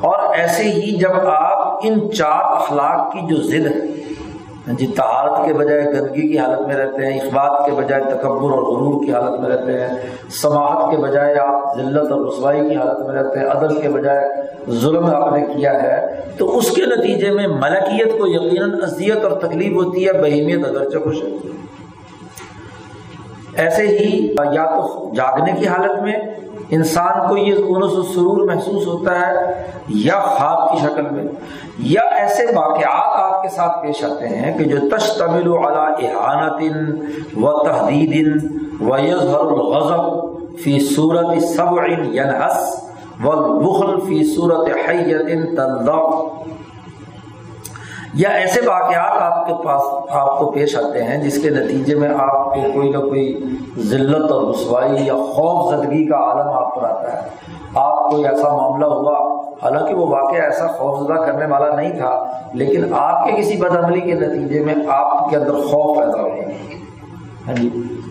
اور ایسے ہی جب آپ ان چار اخلاق کی جو ضد ہے جی طہارت کے بجائے گندگی کی حالت میں رہتے ہیں، اخبات کے بجائے تکبر اور غرور کی حالت میں رہتے ہیں سماعت کے بجائے آپ ذلت اور رسوائی کی حالت میں رہتے ہیں، عدل کے بجائے ظلم آپ نے کیا ہے، تو اس کے نتیجے میں ملکیت کو یقیناً اذیت اور تکلیف ہوتی ہے، بہیمیت اگرچہ خوش ہوتی ہے۔ ایسے ہی یا تو جاگنے کی حالت میں انسان کو یہ انس و سرور محسوس ہوتا ہے یا خواب کی شکل میں، یا ایسے واقعات آپ کے ساتھ پیش آتے ہیں کہ جو تشتمل علی احانت و تحدید و یظہر الغضب فی صورت سبع ینحس والبخل فی صورت حیت تلضع یا ایسے واقعات آپ کے پاس آپ کو پیش آتے ہیں جس کے نتیجے میں آپ کو کوئی نہ کوئی ذلت اور رسوائی یا خوف زدگی کا عالم آپ پر آتا ہے۔ آپ کو ایسا معاملہ ہوا، حالانکہ وہ واقعہ ایسا خوف زدہ کرنے والا نہیں تھا، لیکن آپ کے کسی بد عملی کے نتیجے میں آپ کے اندر خوف پیدا ہو گیا۔ ہاں جی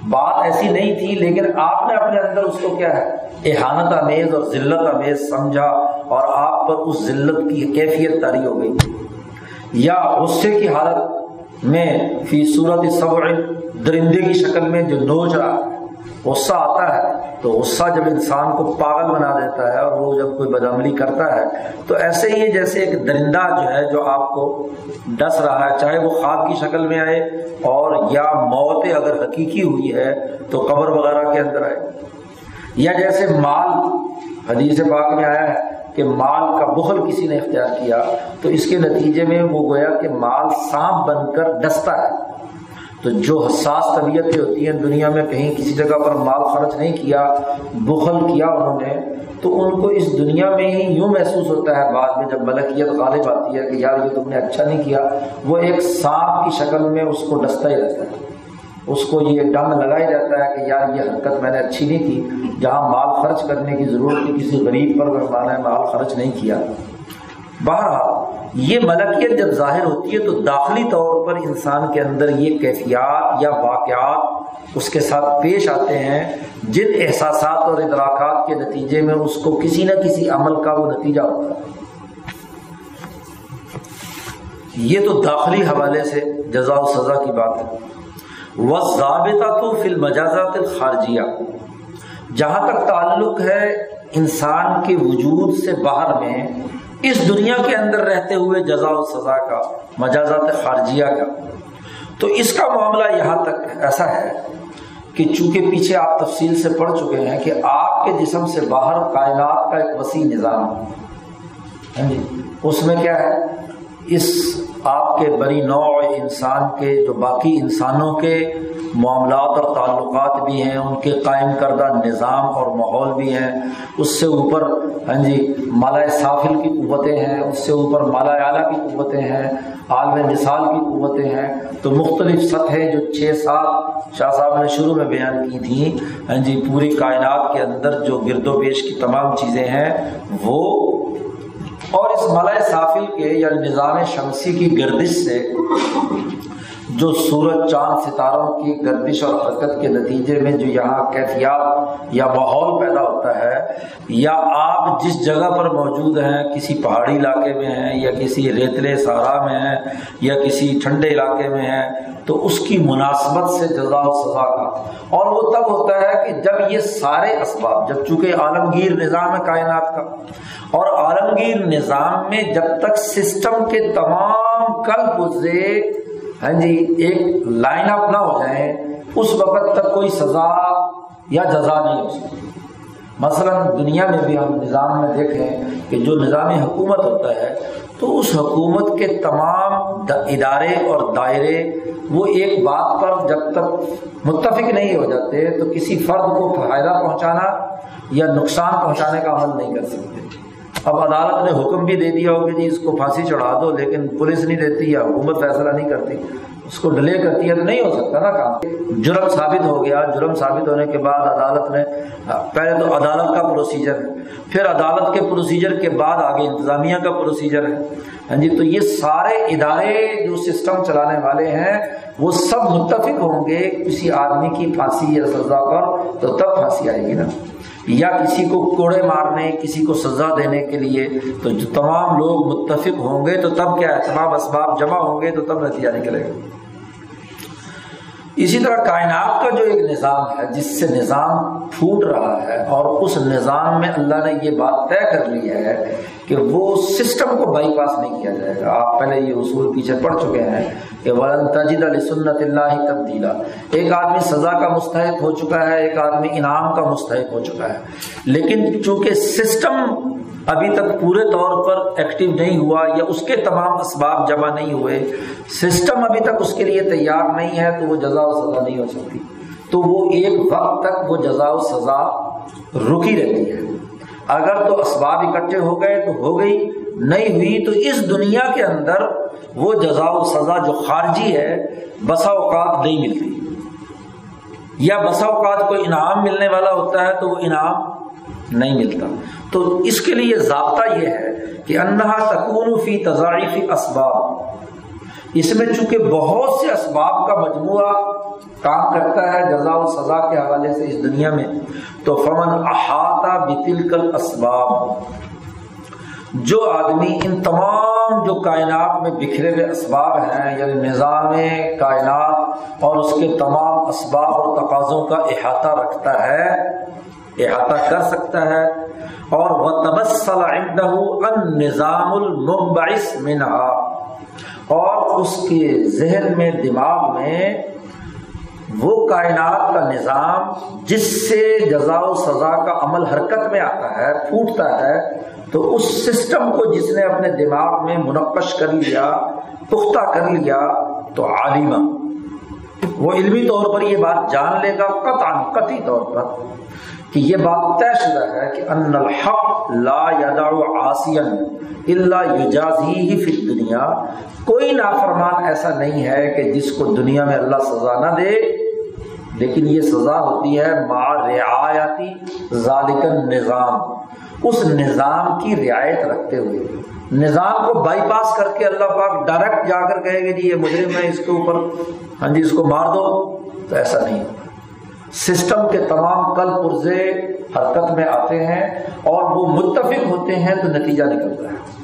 بات ایسی نہیں تھی، لیکن آپ نے اپنے اندر اس کو کیا ہے، احانت امیز اور ذلت امیز سمجھا اور آپ پر اس ذلت کی کیفیت تاری ہو گئی۔ یا غصے کی حالت میں فی صورت صبر درندے کی شکل میں جو نوچ رہا ہے غصہ آتا ہے، تو غصہ جب انسان کو پاگل بنا دیتا ہے اور وہ جب کوئی بدعملی کرتا ہے، تو ایسے ہی جیسے ایک درندہ جو ہے، جو آپ کو ڈس رہا ہے، چاہے وہ خواب کی شکل میں آئے اور یا موت اگر حقیقی ہوئی ہے، تو قبر وغیرہ کے اندر آئے۔ یا جیسے مال حدیث پاک میں آیا ہے کہ مال کا بخل کسی نے اختیار کیا تو اس کے نتیجے میں وہ گویا کہ مال سانپ بن کر ڈستا ہے۔ تو جو حساس طبیعتیں ہوتی ہیں دنیا میں کہیں کسی جگہ پر مال خرچ نہیں کیا، بخل کیا انہوں نے، تو ان کو اس دنیا میں ہی یوں محسوس ہوتا ہے بعد میں جب ملکیت غالب آتی ہے کہ یار یہ تم نے اچھا نہیں کیا، وہ ایک سانپ کی شکل میں اس کو ڈستا ہی رہتا ہے۔ اس کو یہ ڈنگ لگایا جاتا ہے کہ یار یہ حرکت میں نے اچھی نہیں کی۔ جہاں مال خرچ کرنے کی ضرورت تھی، کسی غریب پر مانا مال خرچ نہیں کیا۔ بہرحال، یہ ملکیت جب ظاہر ہوتی ہے تو داخلی طور پر انسان کے اندر یہ کیفیات یا واقعات اس کے ساتھ پیش آتے ہیں، جن احساسات اور ادراکات کے نتیجے میں اس کو کسی نہ کسی عمل کا وہ نتیجہ ہوتا ہے۔ یہ تو داخلی حوالے سے جزا و سزا کی بات ہے۔ وہ ضابطہ تو فل مجازات خارجیہ جہاں تک تعلق ہے، انسان کے وجود سے باہر میں، اس دنیا کے اندر رہتے ہوئے جزا و سزا کا، مجازات خارجیہ کا۔ تو اس کا معاملہ یہاں تک ایسا ہے کہ چونکہ پیچھے آپ تفصیل سے پڑھ چکے ہیں کہ آپ کے جسم سے باہر کائنات کا ایک وسیع نظام۔ ہاں جی اس میں کیا ہے؟ اس آپ کے بری نوع انسان کے، جو باقی انسانوں کے معاملات اور تعلقات بھی ہیں، ان کے قائم کردہ نظام اور ماحول بھی ہیں، اس سے اوپر ہاں جی مالا سافل کی قوتیں ہیں، اس سے اوپر مالا اعلیٰ کی قوتیں ہیں، عالم مثال کی قوتیں ہیں۔ تو مختلف سطحیں جو چھ سات شاہ صاحب نے شروع میں بیان کی تھیں ہاں جی پوری کائنات کے اندر جو گرد و پیش کی تمام چیزیں ہیں، وہ اور اس ملائے سافل کے یا نظام شمسی کی گردش سے جو سورج چاند ستاروں کی گردش اور حرکت کے نتیجے میں جو یہاں کیفیات یا ماحول پیدا ہوتا ہے، یا آپ جس جگہ پر موجود ہیں، کسی پہاڑی علاقے میں ہیں، یا کسی ریتلے سہارا میں ہیں، یا کسی ٹھنڈے علاقے میں ہیں، تو اس کی مناسبت سے جزا و سزا کا۔ اور وہ تب ہوتا ہے کہ جب یہ سارے اسباب، جب چونکہ عالمگیر نظام ہے کائنات کا، اور عالمگیر نظام میں جب تک سسٹم کے تمام کل پرزے ہاں جی ایک لائن اپ نہ ہو جائے، اس وقت تک کوئی سزا یا جزا نہیں ہو سکتی۔ مثلا دنیا میں بھی ہم نظام میں دیکھیں کہ جو نظامی حکومت ہوتا ہے، تو اس حکومت کے تمام ادارے اور دائرے وہ ایک بات پر جب تک متفق نہیں ہو جاتے، تو کسی فرد کو فائدہ پہنچانا یا نقصان پہنچانے کا عمل نہیں کر سکتے۔ اب عدالت نے حکم بھی دے دیا ہو کہ جی اس کو پھانسی چڑھا دو، لیکن پولیس نہیں دیتی یا حکومت فیصلہ نہیں کرتی، اس کو ڈلے کرتی ہے تو نہیں ہو سکتا نا کام۔ جرم ثابت ہو گیا۔ جرم ثابت ہونے کے بعد عدالت نے، پہلے تو عدالت کا پروسیجر ہے، پھر عدالت کے پروسیجر کے بعد آگے انتظامیہ کا پروسیجر ہے۔ ہاں جی تو یہ سارے ادارے جو سسٹم چلانے والے ہیں، وہ سب متفق ہوں گے، کسی آدمی کی پھانسی یا سزا پر تو تب پھانسی آئے گی نا۔ یا کسی کو کوڑے مارنے، کسی کو سزا دینے کے لیے، تو جو تمام لوگ متفق ہوں گے، تو تب کیا ہے؟ تمام اسباب جمع ہوں گے، تو تب نتیجہ نکلے گا۔ اسی طرح کائنات کا جو ایک نظام ہے، جس سے نظام پھوٹ رہا ہے اور اس نظام میں اللہ نے یہ بات طے کر لی ہے کہ وہ سسٹم کو بائی پاس نہیں کیا جائے گا۔ آپ پہلے یہ اصول پیچھے پڑ چکے ہیں کہ ولن تجد علی سنت اللہ تبدیلا ایک آدمی سزا کا مستحق ہو چکا ہے، ایک آدمی انعام کا مستحق ہو چکا ہے۔ لیکن چونکہ سسٹم ابھی تک پورے طور پر ایکٹیو نہیں ہوا یا اس کے تمام اسباب جمع نہیں ہوئے، سسٹم ابھی تک اس کے لیے تیار نہیں ہے تو وہ جزا و سزا نہیں ہو سکتی۔ تو وہ ایک وقت تک وہ جزا و سزا رکی رہتی ہے۔ اگر تو اسباب اکٹھے ہو گئے تو ہو گئی، نہیں ہوئی تو اس دنیا کے اندر وہ جزا و سزا جو خارجی ہے، بسا اوقات نہیں ملتی۔ یا بسا اوقات کوئی انعام ملنے والا ہوتا ہے تو وہ انعام نہیں ملتا۔ تو اس کے لیے ضابطہ یہ ہے کہ انہا تکون فی تضائفی اسباب۔ اس میں چونکہ بہت سے اسباب کا مجموعہ کام کرتا ہے جزا و سزا کے حوالے سے اس دنیا میں۔ تو فمن احاطہ بتل کل اسباب۔ جو آدمی ان تمام جو کائنات میں بکھرے ہوئے اسباب ہیں یعنی نظام کائنات اور اس کے تمام اسباب اور تقاضوں کا احاطہ رکھتا ہے، احاطہ کر سکتا ہے۔ اور وہ تبصل ان نظام المبعث منہا اور اس کے ذہن میں، دماغ میں وہ کائنات کا نظام جس سے جزا و سزا کا عمل حرکت میں آتا ہے، پھوٹتا ہے، تو اس سسٹم کو جس نے اپنے دماغ میں منقش کر لیا، پختہ کر لیا، تو عالمہ۔ وہ علمی طور پر یہ بات جان لے گا، قطعا قطعی طور پر۔ کہ یہ بات طے شدہ ہے کہ ان الحق لا یدع عاصیا الا یجازیہ فی الدنیا۔ کوئی نافرمان ایسا نہیں ہے کہ جس کو دنیا میں اللہ سزا نہ دے، لیکن یہ سزا ہوتی ہے ما رعایتی ذالک نظام اس نظام کی رعایت رکھتے ہوئے۔ نظام کو بائی پاس کر کے اللہ پاک ڈائریکٹ جا کر کہے گا جی یہ مجرم ہے، اس کے اوپر۔ ہاں جی اس کو مار دو۔ تو ایسا نہیں۔ سسٹم کے تمام کل پرزے حرکت میں آتے ہیں اور وہ متفق ہوتے ہیں تو نتیجہ نکلتا ہے۔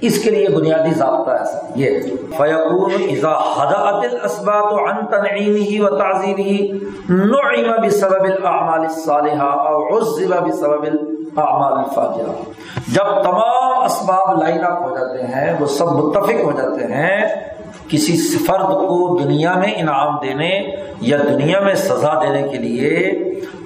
اس کے لیے بنیادی ضابطہ ایسا یہ فیقون اذا حدعت الاسبات عن تنعیمه و تعظیمه نعم بسبب الاعمال الصالحہ او عذب بسبب الاعمال الفاجرہ۔ جب تمام اسباب لائن اپ ہو جاتے ہیں، وہ سب متفق ہو جاتے ہیں کسی فرد کو دنیا میں انعام دینے یا دنیا میں سزا دینے کے لیے،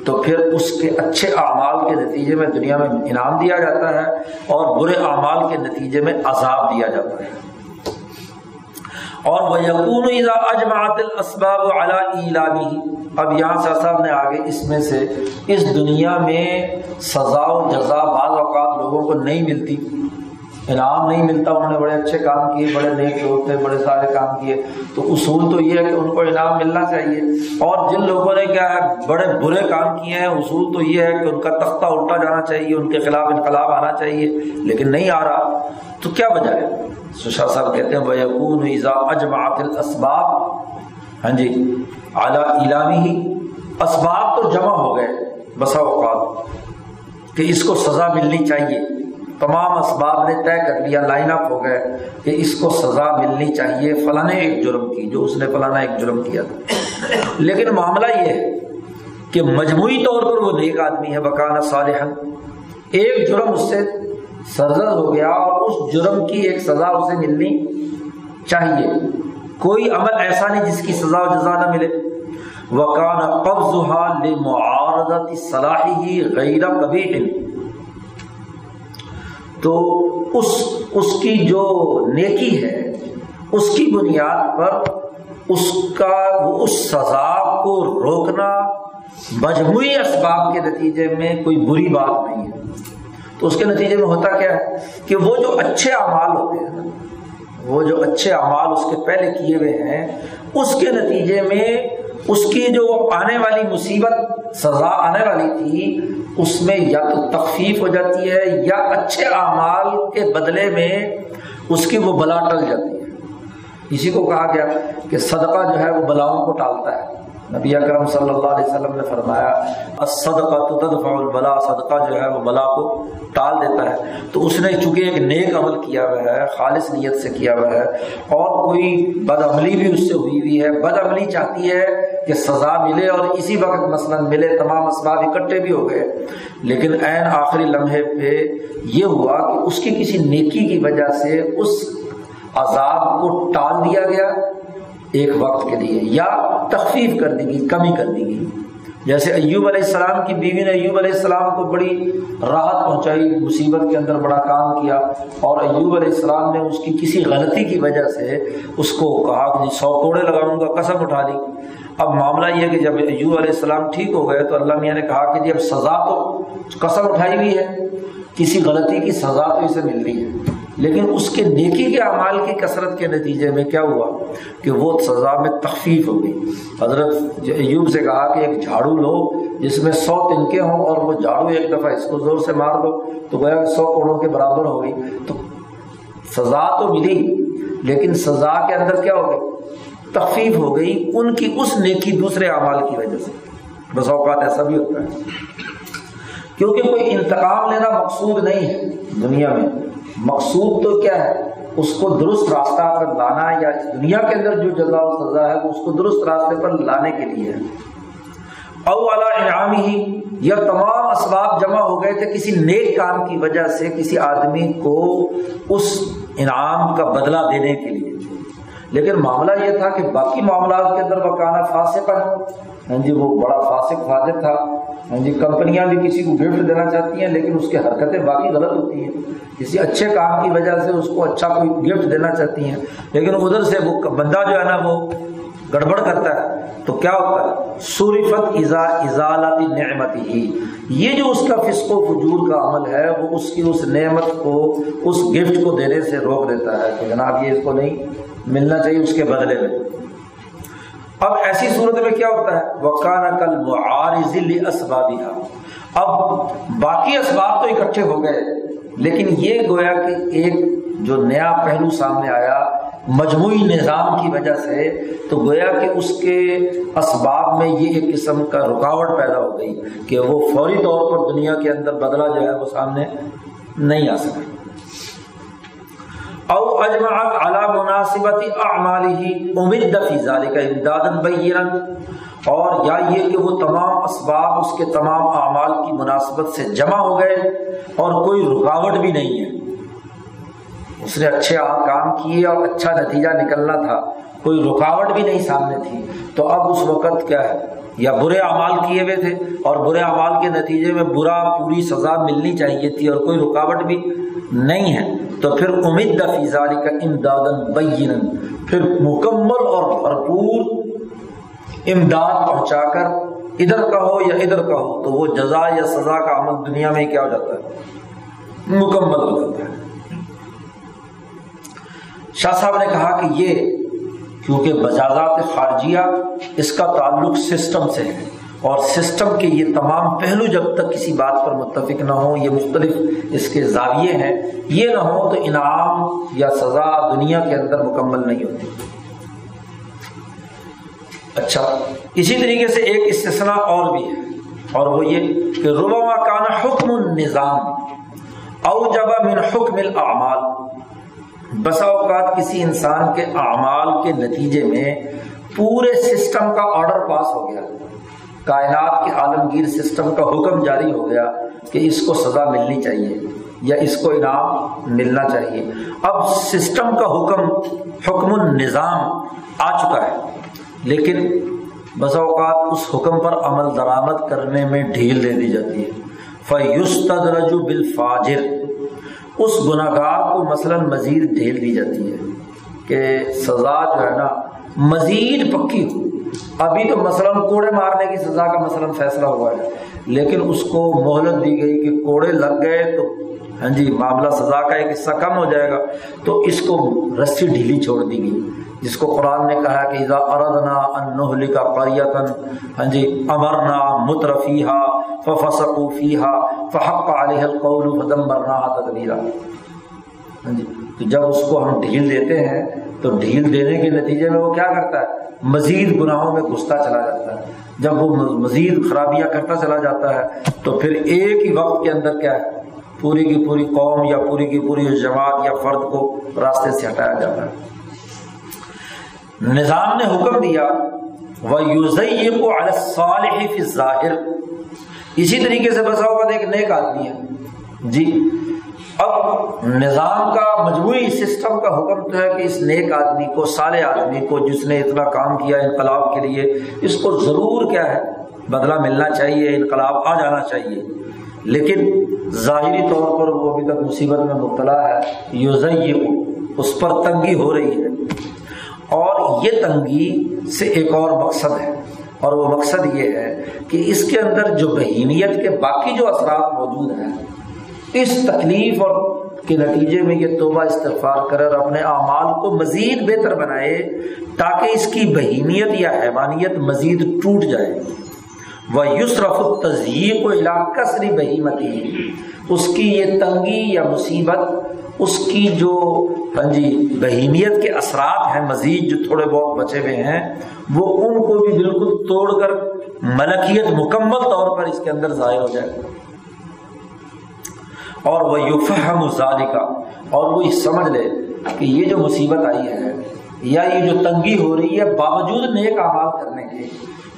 تو پھر اس کے اچھے اعمال کے نتیجے میں دنیا میں انعام دیا جاتا ہے اور برے اعمال کے نتیجے میں عذاب دیا جاتا ہے۔ اور وہ یقون اجماعت الاسباب اعلیٰ اب یہاں سے صاحب نے آگے اس میں سے اس دنیا میں سزا و جزا بعض اوقات لوگوں کو نہیں ملتی۔ انعام نہیں ملتا، انہوں نے بڑے اچھے کام کیے، بڑے نیک لوگ تھے، بڑے سارے کام کیے۔ تو اصول تو یہ ہے کہ ان کو انعام ملنا چاہیے۔ اور جن لوگوں نے کیا ہے، بڑے برے کام کیے ہیں، اصول تو یہ ہے کہ ان کا تختہ الٹا جانا چاہیے، ان کے خلاف انقلاب آنا چاہیے، لیکن نہیں آ رہا۔ تو کیا وجہ ہے؟ سشا صاحب کہتے ہیں بکون ایزا اجماعت الاسباب ہاں جی اعلیٰ علامی ہی اسباب تو جمع ہو گئے بسا اوقات کہ اس کو سزا ملنی چاہیے۔ تمام اسباب نے طے کر لیا لائن اپ ہو گئے کہ اس کو سزا ملنی چاہیے فلاں ایک جرم کی، جو اس نے فلانا ایک جرم کیا تھا۔ لیکن معاملہ یہ ہے کہ مجموعی طور پر وہ نیک آدمی ہے بکانا صالح ایک جرم اس سے سرزد ہو گیا اور اس جرم کی ایک سزا اسے ملنی چاہیے۔ کوئی عمل ایسا نہیں جس کی سزا و جزا نہ ملے۔ وکان قبض معارضت صلاحی غیر کبھی تو اس اس کی جو نیکی ہے، اس کی بنیاد پر اس کا اس سزا کو روکنا مجموعی اسباب کے نتیجے میں کوئی بری بات نہیں ہے۔ تو اس کے نتیجے میں ہوتا کیا ہے کہ وہ جو اچھے اعمال ہوتے ہیں، وہ جو اچھے اعمال اس کے پہلے کیے ہوئے ہیں، اس کے نتیجے میں اس کی جو آنے والی مصیبت، سزا آنے والی تھی، اس میں یا تو تخفیف ہو جاتی ہے یا اچھے اعمال کے بدلے میں اس کی وہ بلا ٹل جاتی ہے۔ اسی کو کہا گیا کہ صدقہ جو ہے وہ بلاؤں کو ٹالتا ہے۔ نبی اکرم صلی اللہ علیہ وسلم نے فرمایا صدقہ تدفع البلا صدقہ جو ہے وہ بلا کو ٹال دیتا ہے۔ تو اس نے چونکہ ایک نیک عمل کیا ہوا ہے، خالص نیت سے کیا ہوا ہے، اور کوئی بد عملی بھی اس سے ہوئی ہوئی ہے بد عملی چاہتی ہے کہ سزا ملے اور اسی وقت مثلا ملے، تمام اسباب اکٹھے بھی ہو گئے۔ لیکن عین آخری لمحے پہ یہ ہوا کہ اس کی کسی نیکی کی وجہ سے اس عذاب کو ٹال دیا گیا۔ ایک وقت کے لیے، یا تخفیف کر دی گئی کمی کر دی گئی جیسے ایوب علیہ السلام کی بیوی نے ایوب علیہ السلام کو بڑی راحت پہنچائی، مصیبت کے اندر بڑا کام کیا، اور ایوب علیہ السلام نے اس کی کسی غلطی کی وجہ سے اس کو کہا کہ جی سو کوڑے لگاؤں گا، قسم اٹھا لی۔ اب معاملہ یہ کہ جب ایوب علیہ السلام ٹھیک ہو گئے تو اللہ میاں نے کہا کہ جی اب سزا تو قسم اٹھائی ہوئی ہے، کسی غلطی کی سزا تو اسے مل رہی ہے۔ لیکن اس کے نیکی کے اعمال کی کثرت کے نتیجے میں کیا ہوا کہ وہ سزا میں تخفیف ہو گئی۔ حضرت ایوب سے کہا کہ ایک جھاڑو لو جس میں سو تنکے ہوں اور وہ جھاڑو ایک دفعہ اس کو زور سے مار دو تو گویا سو کوڑوں کے برابر ہو گئی۔ تو سزا تو ملی، لیکن سزا کے اندر کیا ہو گئی؟ تخفیف ہو گئی ان کی اس نیکی دوسرے اعمال کی وجہ سے۔ بس اوقات ایسا بھی ہوتا ہے۔ کیونکہ کوئی انتقام لینا مقصود نہیں ہے دنیا میں۔ مقصود تو کیا ہے؟ اس کو درست راستہ پر لانا، یا اس دنیا کے اندر جو جزا و سزا ہے، وہ اس کو درست راستے پر لانے کے لیے ہے۔ انعام ہی یا تمام اسباب جمع ہو گئے تھے کسی نیک کام کی وجہ سے کسی آدمی کو اس انعام کا بدلہ دینے کے لیے۔ لیکن معاملہ یہ تھا کہ باقی معاملات کے اندر بکانا فاسق ہے ہاں جی وہ بڑا فاسق فاضر تھا۔ ہاں جی کمپنیاں بھی کسی کو گفٹ دینا چاہتی ہیں، لیکن اس کی حرکتیں باقی غلط ہوتی ہیں۔ کسی اچھے کام کی وجہ سے اس کو اچھا کوئی گفٹ دینا چاہتی ہیں، لیکن ادھر سے وہ بندہ جو ہے نا، وہ گڑبڑ کرتا ہے۔ تو کیا ہوتا ہے؟ سوریفت ازا ازالتی نعمت ہی یہ جو اس کا فسق و فجور کا عمل ہے، وہ اس کی اس نعمت کو، اس گفٹ کو دینے سے روک دیتا ہے کہ جناب یہ اس کو نہیں، ملنا چاہیے اس کے بدلے میں۔ اب ایسی صورت میں کیا ہوتا ہے؟ وکانا کل معارض اسبابیہ اب باقی اسباب تو اکٹھے ہو گئے، لیکن یہ گویا کہ ایک جو نیا پہلو سامنے آیا، مجموعی نظام کی وجہ سے، تو گویا کہ اس کے اسباب میں یہ ایک قسم کا رکاوٹ پیدا ہو گئی کہ وہ فوری طور پر دنیا کے اندر بدلا جو ہے وہ سامنے نہیں آ سکا۔ او اجمعت علی مناسبت اعمالی امید فی ذالک امدادا بینا. اور یا یہ کہ وہ تمام اسباب اس کے تمام اعمال کی مناسبت سے جمع ہو گئے اور کوئی رکاوٹ بھی نہیں ہے۔ اس نے اچھے کام کیے اور اچھا نتیجہ نکلنا تھا، کوئی رکاوٹ بھی نہیں سامنے تھی۔ تو اب اس وقت کیا ہے؟ یا برے اعمال کیے ہوئے تھے اور برے اعمال کے نتیجے میں برا پوری سزا ملنی چاہیے تھی اور کوئی رکاوٹ بھی نہیں ہے۔ تو پھر امید فیضاری کا امداد بین پھر مکمل اور بھرپور امداد پہنچا کر ادھر کا ہو یا ادھر کا ہو تو وہ جزا یا سزا کا عمل دنیا میں کیا ہو جاتا ہے؟ مکمل ہو جاتا ہے۔ شاہ صاحب نے کہا کہ یہ کیونکہ بجازات خارجیہ اس کا تعلق سسٹم سے ہے۔ اور سسٹم کے یہ تمام پہلو جب تک کسی بات پر متفق نہ ہوں، یہ مختلف اس کے زاویے ہیں، یہ نہ ہو تو انعام یا سزا دنیا کے اندر مکمل نہیں ہوتی۔ اچھا اسی طریقے سے ایک استثنا اور بھی ہے، اور وہ یہ کہ ربما کانا حکم النظام او جب من حکم الاعمال۔ بسا اوقات کسی انسان کے اعمال کے نتیجے میں پورے سسٹم کا آرڈر پاس ہو گیا۔ کائنات کے عالمگیر سسٹم کا حکم جاری ہو گیا کہ اس کو سزا ملنی چاہیے یا اس کو انعام ملنا چاہیے۔ اب سسٹم کا حکم حکم النظام آ چکا ہے۔ لیکن بسا اوقات اس حکم پر عمل درآمد کرنے میں ڈھیل دے دی جاتی ہے۔ فیوستد رجو بالفاجر۔ اس گناہ گار کو مثلاً مزید ڈھیل دی جاتی ہے کہ سزا جو ہے نا، مزید پکی ہو۔ ابھی تو مثلاً کوڑے مارنے کی سزا کا مثلاً فیصلہ ہوا ہے، لیکن اس کو مہلت دی گئی کہ کوڑے لگ گئے تو ہاں جی معاملہ سزا کا ایک حصہ کم ہو جائے گا۔ تو اس کو رسی ڈھیلی چھوڑ دی گئی۔ جس کو قرآن نے کہا کہ اذا اردنا ان کا قریتن ہاں جی امرنا مترفیہا ففسقوا فیہا فحق علیہ القول فدمرناها تدبیرا۔ ہاں جی تو جب اس کو ہم ڈھیل دیتے ہیں، تو ڈھیل دینے کے نتیجے میں وہ کیا کرتا ہے؟ مزید گناہوں میں گھستا چلا جاتا ہے۔ جب وہ مزید خرابیاں کرتا چلا جاتا ہے، تو پھر ایک ہی وقت کے اندر کیا ہے؟ پوری کی پوری قوم یا پوری کی پوری جماعت یا فرد کو راستے سے ہٹایا جاتا ہے۔ نظام نے حکم دیا وہ یوزئی کو ظاہر اسی طریقے سے بسا اوقات ایک نیک آدمی ہے۔ جی اب نظام کا مجموعی سسٹم کا حکم تو ہے کہ اس نیک آدمی کو، صالح آدمی کو، جس نے اتنا کام کیا انقلاب کے لیے، اس کو ضرور کیا ہے؟ بدلہ ملنا چاہیے، انقلاب آ جانا چاہیے۔ لیکن ظاہری طور پر وہ ابھی تک مصیبت میں مبتلا ہے۔ یوزئی اس پر تنگی ہو رہی ہے۔ اور یہ تنگی سے ایک اور مقصد ہے۔ اور وہ مقصد یہ ہے کہ اس کے اندر جو بہیمیت کے باقی جو اثرات موجود ہیں اس تکلیف اور کے نتیجے میں یہ توبہ استغفار کرے اور اپنے اعمال کو مزید بہتر بنائے تاکہ اس کی بہیمیت یا حیوانیت مزید ٹوٹ جائے۔ وہ یسرف تزیق و علاقہ سری بہیمتی اس کی یہ تنگی یا مصیبت، اس کی جو ہاں جی بہیمیت کے اثرات ہیں، مزید جو تھوڑے بہت بچے ہوئے ہیں، وہ ان کو بھی بالکل توڑ کر ملکیت مکمل طور پر اس کے اندر ظاہر ہو جائے۔ اور وہ یوفہم کا اور وہ یہ سمجھ لے کہ یہ جو مصیبت آئی ہے یا یہ جو تنگی ہو رہی ہے باوجود نیک اعمال کرنے کے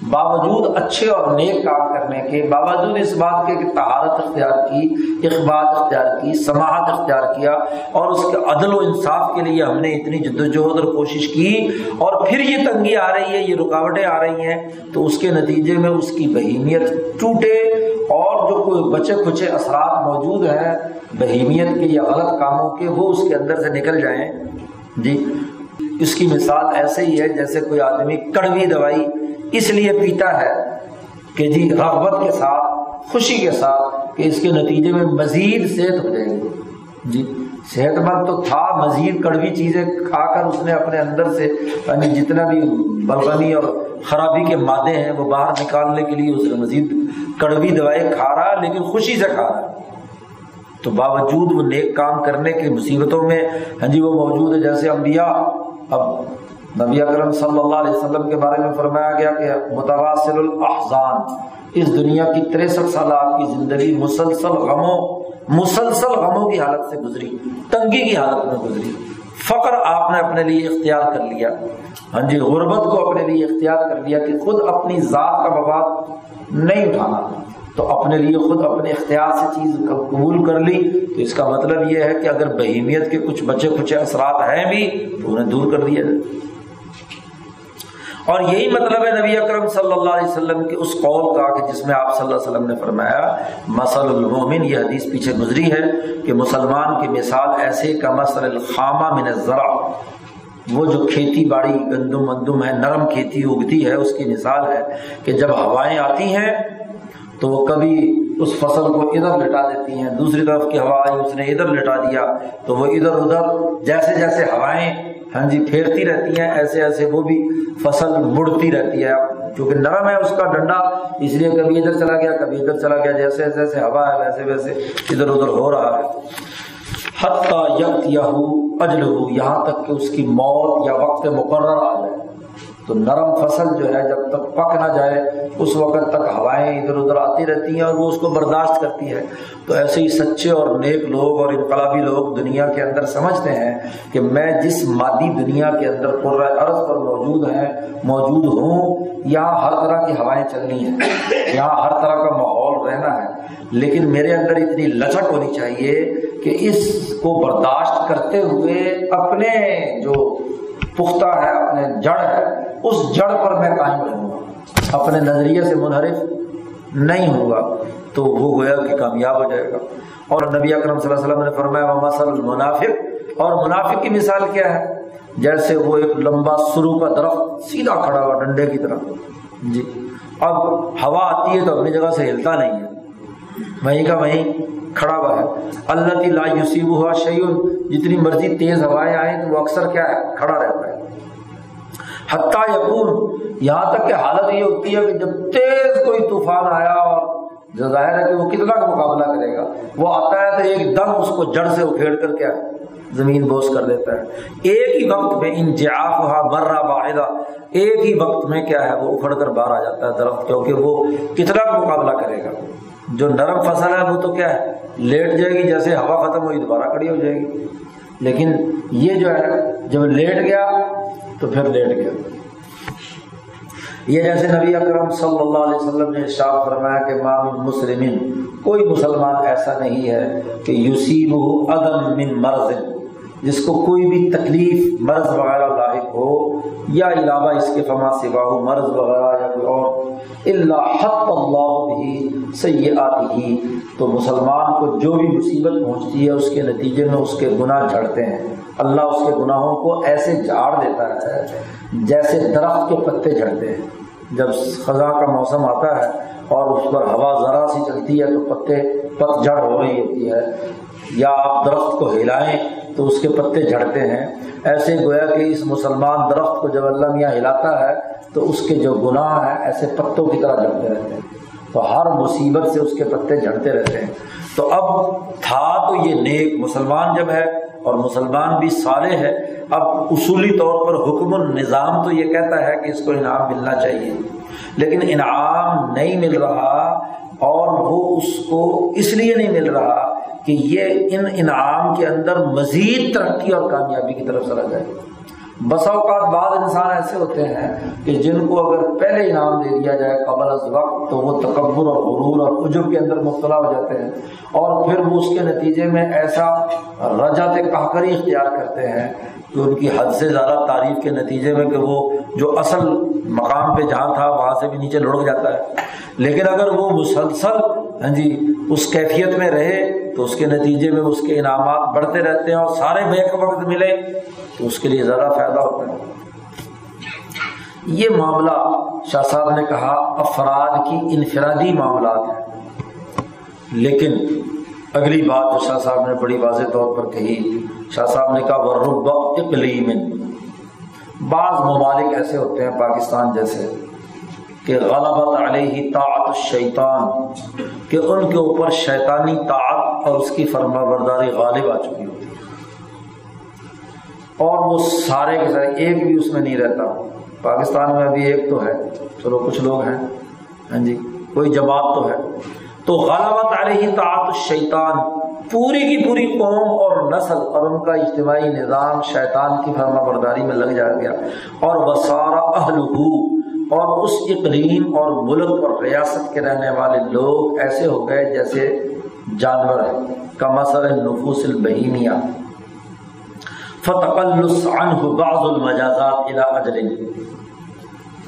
باوجود اچھے اور نیک کام کرنے کے، باوجود اس بات کے کہ تہارت اختیار کی اخبار اختیار کی سماعت اختیار کیا، اور اس کے عدل و انصاف کے لیے ہم نے اتنی جد وجہد اور کوشش کی، اور پھر یہ تنگی آ رہی ہے، یہ رکاوٹیں آ رہی ہیں، تو اس کے نتیجے میں اس کی بہیمیت ٹوٹے، اور جو کوئی بچے کچے اثرات موجود ہیں، بہیمیت کے یا غلط کاموں کے، وہ اس کے اندر سے نکل جائیں۔ جی اس کی مثال ایسے ہی ہے جیسے کوئی آدمی کڑوی دوائی اس لیے پیتا ہے کہ جی رغبت کے ساتھ، خوشی کے ساتھ کہ اس کے نتیجے میں مزید صحت ہو جائے گی۔ جی صحت مند تو تھا، مزید کڑوی چیزیں کھا کر اس نے اپنے اندر سے یعنی جتنا بھی بلغمی اور خرابی کے مادے ہیں، وہ باہر نکالنے کے لیے اس نے مزید کڑوی دوائیں کھا رہا ہے، لیکن خوشی سے کھا رہا ہے۔ تو باوجود وہ نیک کام کرنے کی مصیبتوں میں ہاں جی وہ موجود ہے، جیسے انبیاء۔ اب نبی اکرم صلی اللہ علیہ وسلم کے بارے میں فرمایا گیا کہ متواصل الاحزان، اس دنیا کی تریسٹھ سال آپ کی زندگی مسلسل غموں مسلسل غموں کی حالت سے گزری، تنگی کی حالت میں گزری۔ فقر آپ نے اپنے لیے اختیار کر لیا۔ ہاں جی غربت کو اپنے لیے اختیار کر لیا کہ خود اپنی ذات کا مواد نہیں اٹھانا۔ تو اپنے لیے خود اپنے اختیار سے چیز قبول کر لی۔ تو اس کا مطلب یہ ہے کہ اگر بہیمیت کے کچھ بچے کچھ اثرات ہیں بھی، تو انہیں دور کر دیا جائے۔ اور یہی مطلب ہے نبی اکرم صلی اللہ علیہ وسلم کے اس قول کا کہ جس میں آپ صلی اللہ علیہ وسلم نے فرمایا مسل المومن یہ حدیث پیچھے گزری ہے کہ مسلمان کی مثال ایسے کا مسل الخامہ من ذرا وہ جو کھیتی باڑی گندم وندم ہے، نرم کھیتی اگتی ہے، اس کی مثال ہے کہ جب ہوائیں آتی ہیں تو وہ کبھی اس فصل کو ادھر لٹا دیتی ہیں، دوسری طرف کی ہوا آئی، اس نے ادھر لٹا دیا۔ تو وہ ادھر ادھر جیسے جیسے ہوائیں ہاں جی پھیرتی رہتی ہیں، ایسے ایسے وہ بھی فصل مڑتی رہتی ہے۔ کیونکہ نرم ہے اس کا ڈنڈا، اس لیے کبھی ادھر چلا گیا، کبھی ادھر چلا گیا، جیسے جیسے ہوا ہے، ویسے ویسے ادھر ادھر ہو رہا ہے۔ حتیٰ یکت یا اجل ہو یہاں تک کہ اس کی موت یا وقت مقرر آ جائے۔ تو نرم فصل جو ہے جب تک پک نہ جائے، اس وقت تک ہوائیں ادھر ادھر آتی رہتی ہیں اور وہ اس کو برداشت کرتی ہے۔ تو ایسے ہی سچے اور نیک لوگ اور انقلابی لوگ دنیا کے اندر سمجھتے ہیں کہ میں جس مادی دنیا کے اندر پر عرض پر موجود ہیں، موجود ہوں، یہاں ہر طرح کی ہوائیں چلنی ہیں، یہاں ہر طرح کا ماحول رہنا ہے۔ لیکن میرے اندر اتنی لچک ہونی چاہیے کہ اس کو برداشت کرتے ہوئے اپنے جو پختہ ہے، اپنے جڑ ہے اس جڑ پر میں قائم رہوں گا۔ اپنے نظریے سے منحرف نہیں ہوں گا تو وہ گویا کہ کامیاب ہو جائے گا۔ اور نبی اکرم صلی اللہ علیہ وسلم نے فرمایا مسل المنافق۔ اور منافق کی مثال کیا ہے؟ جیسے وہ ایک لمبا سرو کا درخت سیدھا کھڑا ہوا ڈنڈے کی طرح۔ جی۔ اب ہوا آتی ہے تو اپنی جگہ سے ہلتا نہیں ہے۔ وہیں کا وہیں کھڑا ہوا ہے۔ اللہ لا یوسیب ہوا شعیل جتنی مرضی تیز ہوائیں آئیں تو وہ اکثر کیا ہے؟ کھڑا رہتا ہے۔ حتیٰ یقون یہاں تک کہ حالت یہ ہوتی ہے کہ جب تیز کوئی طوفان آیا اور جو ظاہر ہے کہ وہ کتنا کا مقابلہ کرے گا، وہ آتا ہے تو ایک دم اس کو جڑ سے اکھیڑ کر کیا زمین بوس کر دیتا ہے۔ ایک ہی وقت میں انجاف ہوا برا باعدہ، ایک ہی وقت میں کیا ہے، وہ اکھڑ کر باہر آ جاتا ہے درخت، کیونکہ وہ کتنا کا مقابلہ کرے گا۔ جو نرم فصل ہے، وہ تو کیا ہے، لیٹ جائے گی، جیسے ہوا ختم ہوئی، دوبارہ کھڑی ہو جائے گی۔ لیکن یہ جو ہے، جب لیٹ گیا تو پھر لیٹ گیا یہ جیسے نبی اکرم صلی اللہ علیہ وسلم نے شاہ فرمایا کہ مام مسلم کوئی مسلمان ایسا نہیں ہے کہ یوسیب عدم من مرض، جس کو کوئی بھی تکلیف، مرض وغیرہ لاحق ہو، یا علاوہ اس کے فما سوا ہو مرض وغیرہ یا کوئی اور اللہ حق اللہ بھی سیاحت ہی تو مسلمان کو جو بھی مصیبت پہنچتی ہے، اس کے نتیجے میں اس کے گناہ جھڑتے ہیں۔ اللہ اس کے گناہوں کو ایسے جھاڑ دیتا ہے جیسے درخت کے پتے جھڑتے ہیں۔ جب خزاں کا موسم آتا ہے اور اس پر ہوا ذرا سی چلتی ہے تو پتے پت جھڑ ہو رہی ہوتی ہے۔ یا آپ درخت کو ہلائیں تو اس کے پتے جھڑتے ہیں۔ ایسے گویا کہ اس مسلمان درخت کو جب اللہ میاں ہلاتا ہے تو اس کے جو گناہ ہیں ایسے پتوں کی طرح جھڑتے رہتے ہیں۔ تو ہر مصیبت سے اس کے پتے جھڑتے رہتے ہیں۔ تو اب تھا تو یہ نیک مسلمان جب ہے اور مسلمان بھی سارے ہے۔ اب اصولی طور پر حکم النظام تو یہ کہتا ہے کہ اس کو انعام ملنا چاہیے۔ لیکن انعام نہیں مل رہا اور وہ اس کو اس لیے نہیں مل رہا کہ یہ ان انعام کے اندر مزید ترقی اور کامیابی کی طرف چلا جائے۔ بسا اوقات بعض انسان ایسے ہوتے ہیں کہ جن کو اگر پہلے انعام دے دیا جائے قبل از وقت، تو وہ تکبر اور غرور اور عجب کے اندر مبتلا ہو جاتے ہیں۔ اور پھر وہ اس کے نتیجے میں ایسا رجت کاکری اختیار کرتے ہیں کہ ان کی حد سے زیادہ تعریف کے نتیجے میں کہ وہ جو اصل مقام پہ جہاں تھا، وہاں سے بھی نیچے لڑک جاتا ہے۔ لیکن اگر وہ مسلسل ہاں جی اس کیفیت میں رہے، تو اس کے نتیجے میں اس کے انعامات بڑھتے رہتے ہیں اور سارے بیک وقت ملے۔ تو اس کے لیے زیادہ فائدہ ہوتا ہے۔ یہ معاملہ شاہ صاحب نے کہا، افراد کی انفرادی معاملات ہیں۔ لیکن اگلی بات جو شاہ صاحب نے بڑی واضح طور پر کہی، شاہ صاحب نے کہا وہ اقلیم بعض ممالک ایسے ہوتے ہیں، پاکستان جیسے، کہ غلبت علیہ طاعت الشیطان، کہ ان کے اوپر شیطانی طاعت اور اس کی فرما برداری غالب آ چکی ہوتی ہے۔ اور وہ سارے کے سارے ایک بھی اس میں نہیں رہتا۔ پاکستان میں ابھی ایک تو ہے۔ چلو، کچھ لوگ ہیں۔ ہاں جی کوئی جواب تو ہے۔ تو غلبت علیہ طاعت الشیطان پوری کی پوری قوم اور نسل اور ان کا اجتماعی نظام شیطان کی فرما برداری میں لگ جا گیا۔ اور وسارا اہل اور اس اقلیم اور ملک اور ریاست کے رہنے والے لوگ ایسے ہو گئے جیسے جانور ہیں۔ کا مسئلہ نفوس البہیمیہ۔ فتقلص عنہ بعض المجازات الى اجل.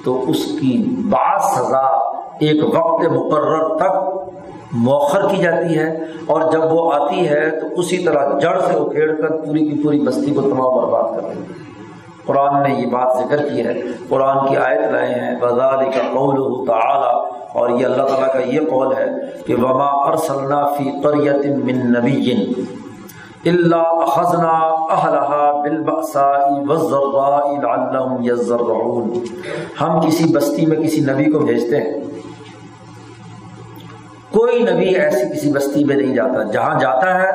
تو اس کی بعض سزا ایک وقت مقرر تک موخر کی جاتی ہے اور جب وہ آتی ہے تو اسی طرح جڑ سے اکھیڑ کر پوری کی پوری بستی کو تمام برباد کر دیتی ہے قرآن نے یہ بات ذکر کی ہے۔ قرآن کی آیت لائے ہیں۔ بزال کا قول تعالی اور یہ اللہ تعالیٰ کا یہ قول ہے کہ وما ارسلنا فی قریت من نبی الا اخذنا اهلها بالبأساء والضراء لعلهم يضرعون ہم کسی بستی میں کسی نبی کو بھیجتے ہیں۔ کوئی نبی ایسی کسی بستی میں نہیں جاتا۔ جہاں جاتا ہے،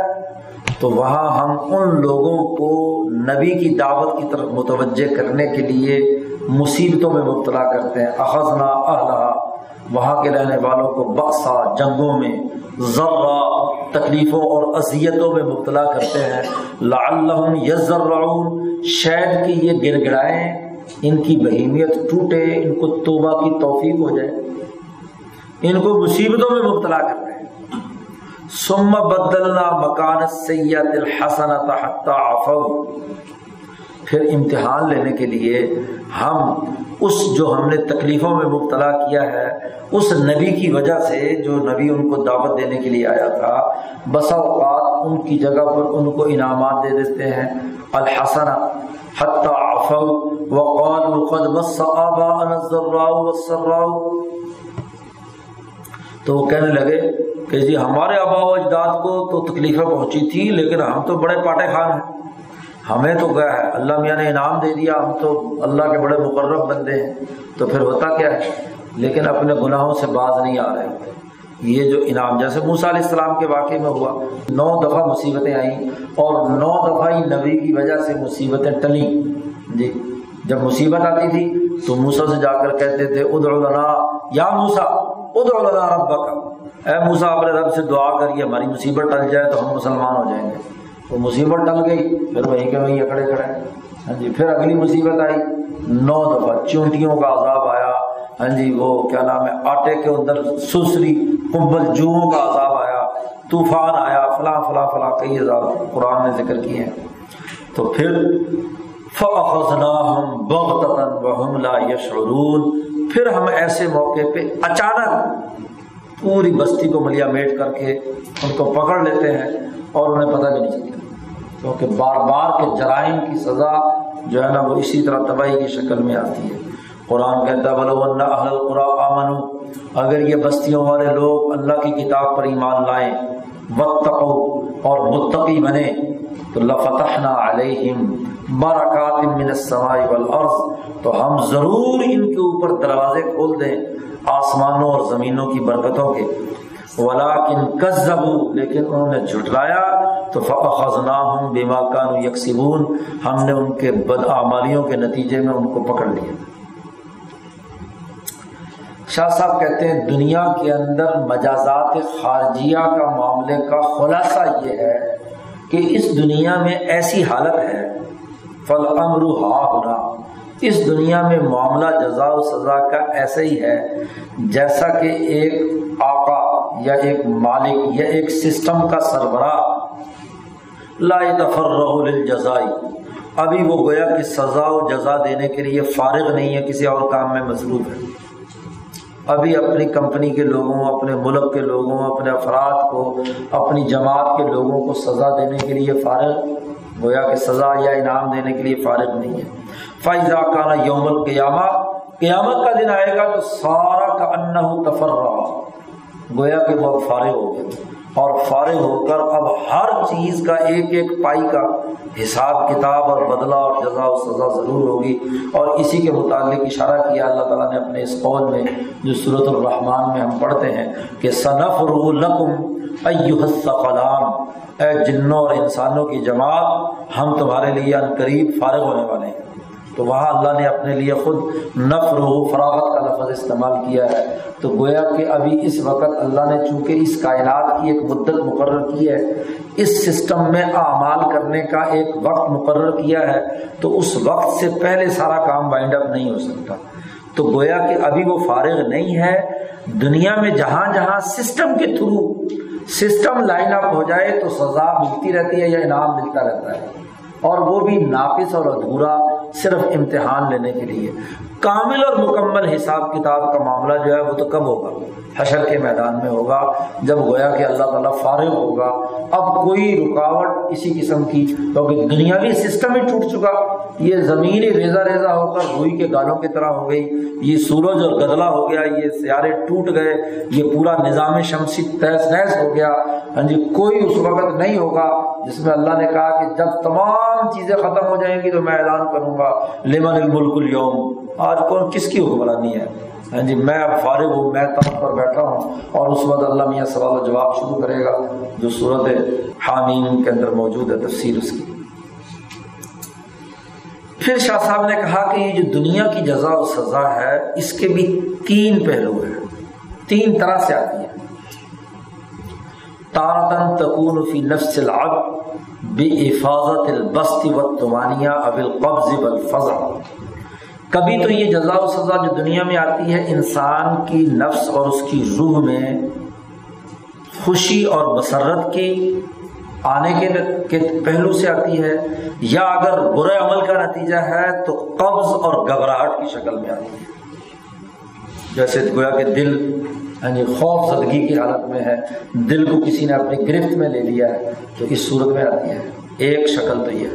تو وہاں ہم ان لوگوں کو نبی کی دعوت کی طرف متوجہ کرنے کے لیے مصیبتوں میں مبتلا کرتے ہیں۔ اخذنا اہلہا وہاں کے رہنے والوں کو بقصا جنگوں میں، ذرہ تکلیفوں اور اذیتوں میں مبتلا کرتے ہیں۔ لعلہم یزرعون شاید کہ یہ گر گڑائیں ان کی بہیمیت ٹوٹے، ان کو توبہ کی توفیق ہو جائے۔ ان کو مصیبتوں میں مبتلا کر رہے ہیں۔ ثم بدلنا مکان سید الحسن حتی عفو پھر امتحان لینے کے لیے ہم اس جو ہم نے تکلیفوں میں مبتلا کیا ہے، اس نبی کی وجہ سے جو نبی ان کو دعوت دینے کے لیے آیا تھا، بسا اوقات ان کی جگہ پر ان کو انعامات دے دیتے ہیں۔ الحسن حتی عفو وقالوا قد مس آباءنا الضراء والسراء۔ تو وہ کہنے لگے کہ جی ہمارے آبا و اجداد کو تو تکلیفیں پہنچی تھی لیکن ہم تو بڑے پاٹے خان ہیں۔ ہمیں تو گیا ہے؟ اللہ میاں نے انعام دے دیا، ہم تو اللہ کے بڑے مقرب بندے ہیں، تو پھر ہوتا کیا ہے؟ لیکن اپنے گناہوں سے باز نہیں آ رہے۔ یہ جو انعام، جیسے موسیٰ علیہ السلام کے واقعے میں ہوا، نو دفعہ مصیبتیں آئیں اور نو دفعہ ہی نبی کی وجہ سے مصیبتیں ٹلیں۔ جی جب مصیبت آتی تھی تو موسا سے جا کر کہتے تھے، ادعو لنا یا موسا ادعو لنا ربک۔ اے موسا اپنے رب سے دعا کریے ہماری مصیبت ٹل جائے تو ہم مسلمان ہو جائیں گے۔ تو مصیبت ٹل گئی، پھر وہیں کے وہیں اکڑے کھڑے۔ ہاں جی پھر اگلی مصیبت آئی، نو دفعہ چونٹیوں کا عذاب آیا۔ ہاں جی وہ کیا نام ہے، آٹے کے اندر سسری کمبل جوہوں کا عذاب آیا، طوفان آیا، فلاں فلاں فلاں کئی عذاب قرآن نے ذکر کیے ہیں۔ تو پھر فَأَخَذْنَاهُمْ بَغْتَةً وَهُمْ لَا يَشْعُرُونَ۔ پھر ہم ایسے موقع پہ اچانک پوری بستی کو ملیا میٹ کر کے ان کو پکڑ لیتے ہیں۔ اور انہیں پتہ بھی نہیں چلتا۔ کیونکہ بار بار کے جرائم کی سزا جو ہے نا وہ اسی طرح تباہی کی شکل میں آتی ہے۔ قرآن کہتا ہے اہل القرآن آمن اگر یہ بستیوں والے لوگ اللہ کی کتاب پر ایمان لائیں وقت اور متقی بنے تو لفتحنا علیہم برکات من السماء والارض۔ تو ہم ضرور ان کے اوپر دروازے کھول دیں آسمانوں اور زمینوں کی برکتوں کے۔ ولاکن کذبوا، لیکن انہوں نے جھٹلایا، تو فاخذناهم بما كانوا يكسبون۔ ہم نے ان کے بدعمالیوں کے نتیجے میں ان کو پکڑ لیا۔ شاہ صاحب کہتے ہیں، دنیا کے اندر مجازات خارجیہ کا معاملے کا خلاصہ یہ ہے کہ اس دنیا میں ایسی حالت ہے فل امر ہا ہونا اس دنیا میں معاملہ جزا و سزا کا ایسا ہی ہے، جیسا کہ ایک آقا یا ایک مالک یا ایک سسٹم کا سربراہ۔ لا تفر للجزائی۔ ابھی وہ گویا کہ سزا و جزا دینے کے لیے فارغ نہیں ہے، کسی اور کام میں مصروف ہے۔ ابھی اپنی کمپنی کے لوگوں، اپنے ملک کے لوگوں، اپنے افراد کو، اپنی جماعت کے لوگوں کو سزا دینے کے لیے فارغ۔ گویا کہ سزا یا انعام دینے کے لیے فارغ نہیں ہے۔ فائزہ کانا یوم القیامہ قیامت کا دن آئے گا تو سارا کا انہ تفر رہا گویا کہ وہ فارغ ہو گئے۔ اور فارغ ہو کر اب ہر چیز کا ایک ایک پائی کا حساب، کتاب اور بدلہ اور جزا و سزا ضرور ہوگی۔ اور اسی کے متعلق اشارہ کیا اللہ تعالیٰ نے اپنے اس قول میں، جو صورت الرحمان میں ہم پڑھتے ہیں کہ صنف رقم الثقلان۔ اے جنوں اور انسانوں کی جماعت، ہم تمہارے لیے ان قریب فارغ ہونے والے ہیں۔ تو وہاں اللہ نے اپنے لیے خود نفر و فراغت کا لفظ استعمال کیا ہے۔ تو گویا کہ ابھی اس وقت اللہ نے چونکہ اس کائنات کی ایک مدت مقرر کی ہے، اس سسٹم میں اعمال کرنے کا ایک وقت مقرر کیا ہے، تو اس وقت سے پہلے سارا کام بائنڈ اپ نہیں ہو سکتا۔ تو گویا کہ ابھی وہ فارغ نہیں ہے، دنیا میں جہاں جہاں سسٹم کے تھرو سسٹم لائن اپ ہو جائے تو سزا ملتی رہتی ہے یا انعام ملتا رہتا ہے۔ اور وہ بھی ناقص اور ادھورا صرف امتحان لینے کے لیے۔ کامل اور مکمل حساب کتاب کا معاملہ جو ہے وہ تو کب ہوگا؟ حشر کے میدان میں ہوگا، جب گویا کہ اللہ تعالیٰ فارغ ہوگا۔ اب کوئی رکاوٹ کسی قسم کی، کیونکہ دنیاوی سسٹم ہی ٹوٹ چکا۔ یہ زمین ہی ریزا ریزا ہو کر روئی کے گالوں کی طرح ہو گئی۔ یہ سورج اور گدلا ہو گیا، یہ سیارے ٹوٹ گئے۔ یہ پورا نظام شمسی تیس نیس ہو گیا۔ ہاں جی کوئی اس وقت نہیں ہوگا جس میں اللہ نے کہا کہ جب تمام چیزیں ختم ہو جائیں گی تو میں اعلان کروں گا، لمن الملک اليوم؟ آج کون کس کی حکمرانی ہے؟ ہاں جی میں اب فارغ ہوں، میں تخت پر بیٹھا ہوں اور اس وقت اللہ میاں سوال و جواب شروع کرے گا جو صورت حامین کے اندر موجود ہے، تفسیر اس کی۔ پھر شاہ صاحب نے کہا کہ یہ جو دنیا کی جزا و سزا ہے، اس کے بھی تین پہلو ہیں۔ تین طرح سے آتی ہے تارتن تکون فی نفس العب بے حفاظت البست و تمانیہ اب القبض والفضع کبھی تو یہ جزا و سزا جو دنیا میں آتی ہے، انسان کی نفس اور اس کی روح میں خوشی اور مسرت کی آنے کے پہلو سے آتی ہے، یا اگر برے عمل کا نتیجہ ہے تو قبض اور گھبراہٹ کی شکل میں آتی ہے۔ جیسے گویا کہ دل یعنی خوف زدگی کی حالت میں ہے، دل کو کسی نے اپنی گرفت میں لے لیا ہے تو اس صورت میں آتی ہے۔ ایک شکل تو یہ۔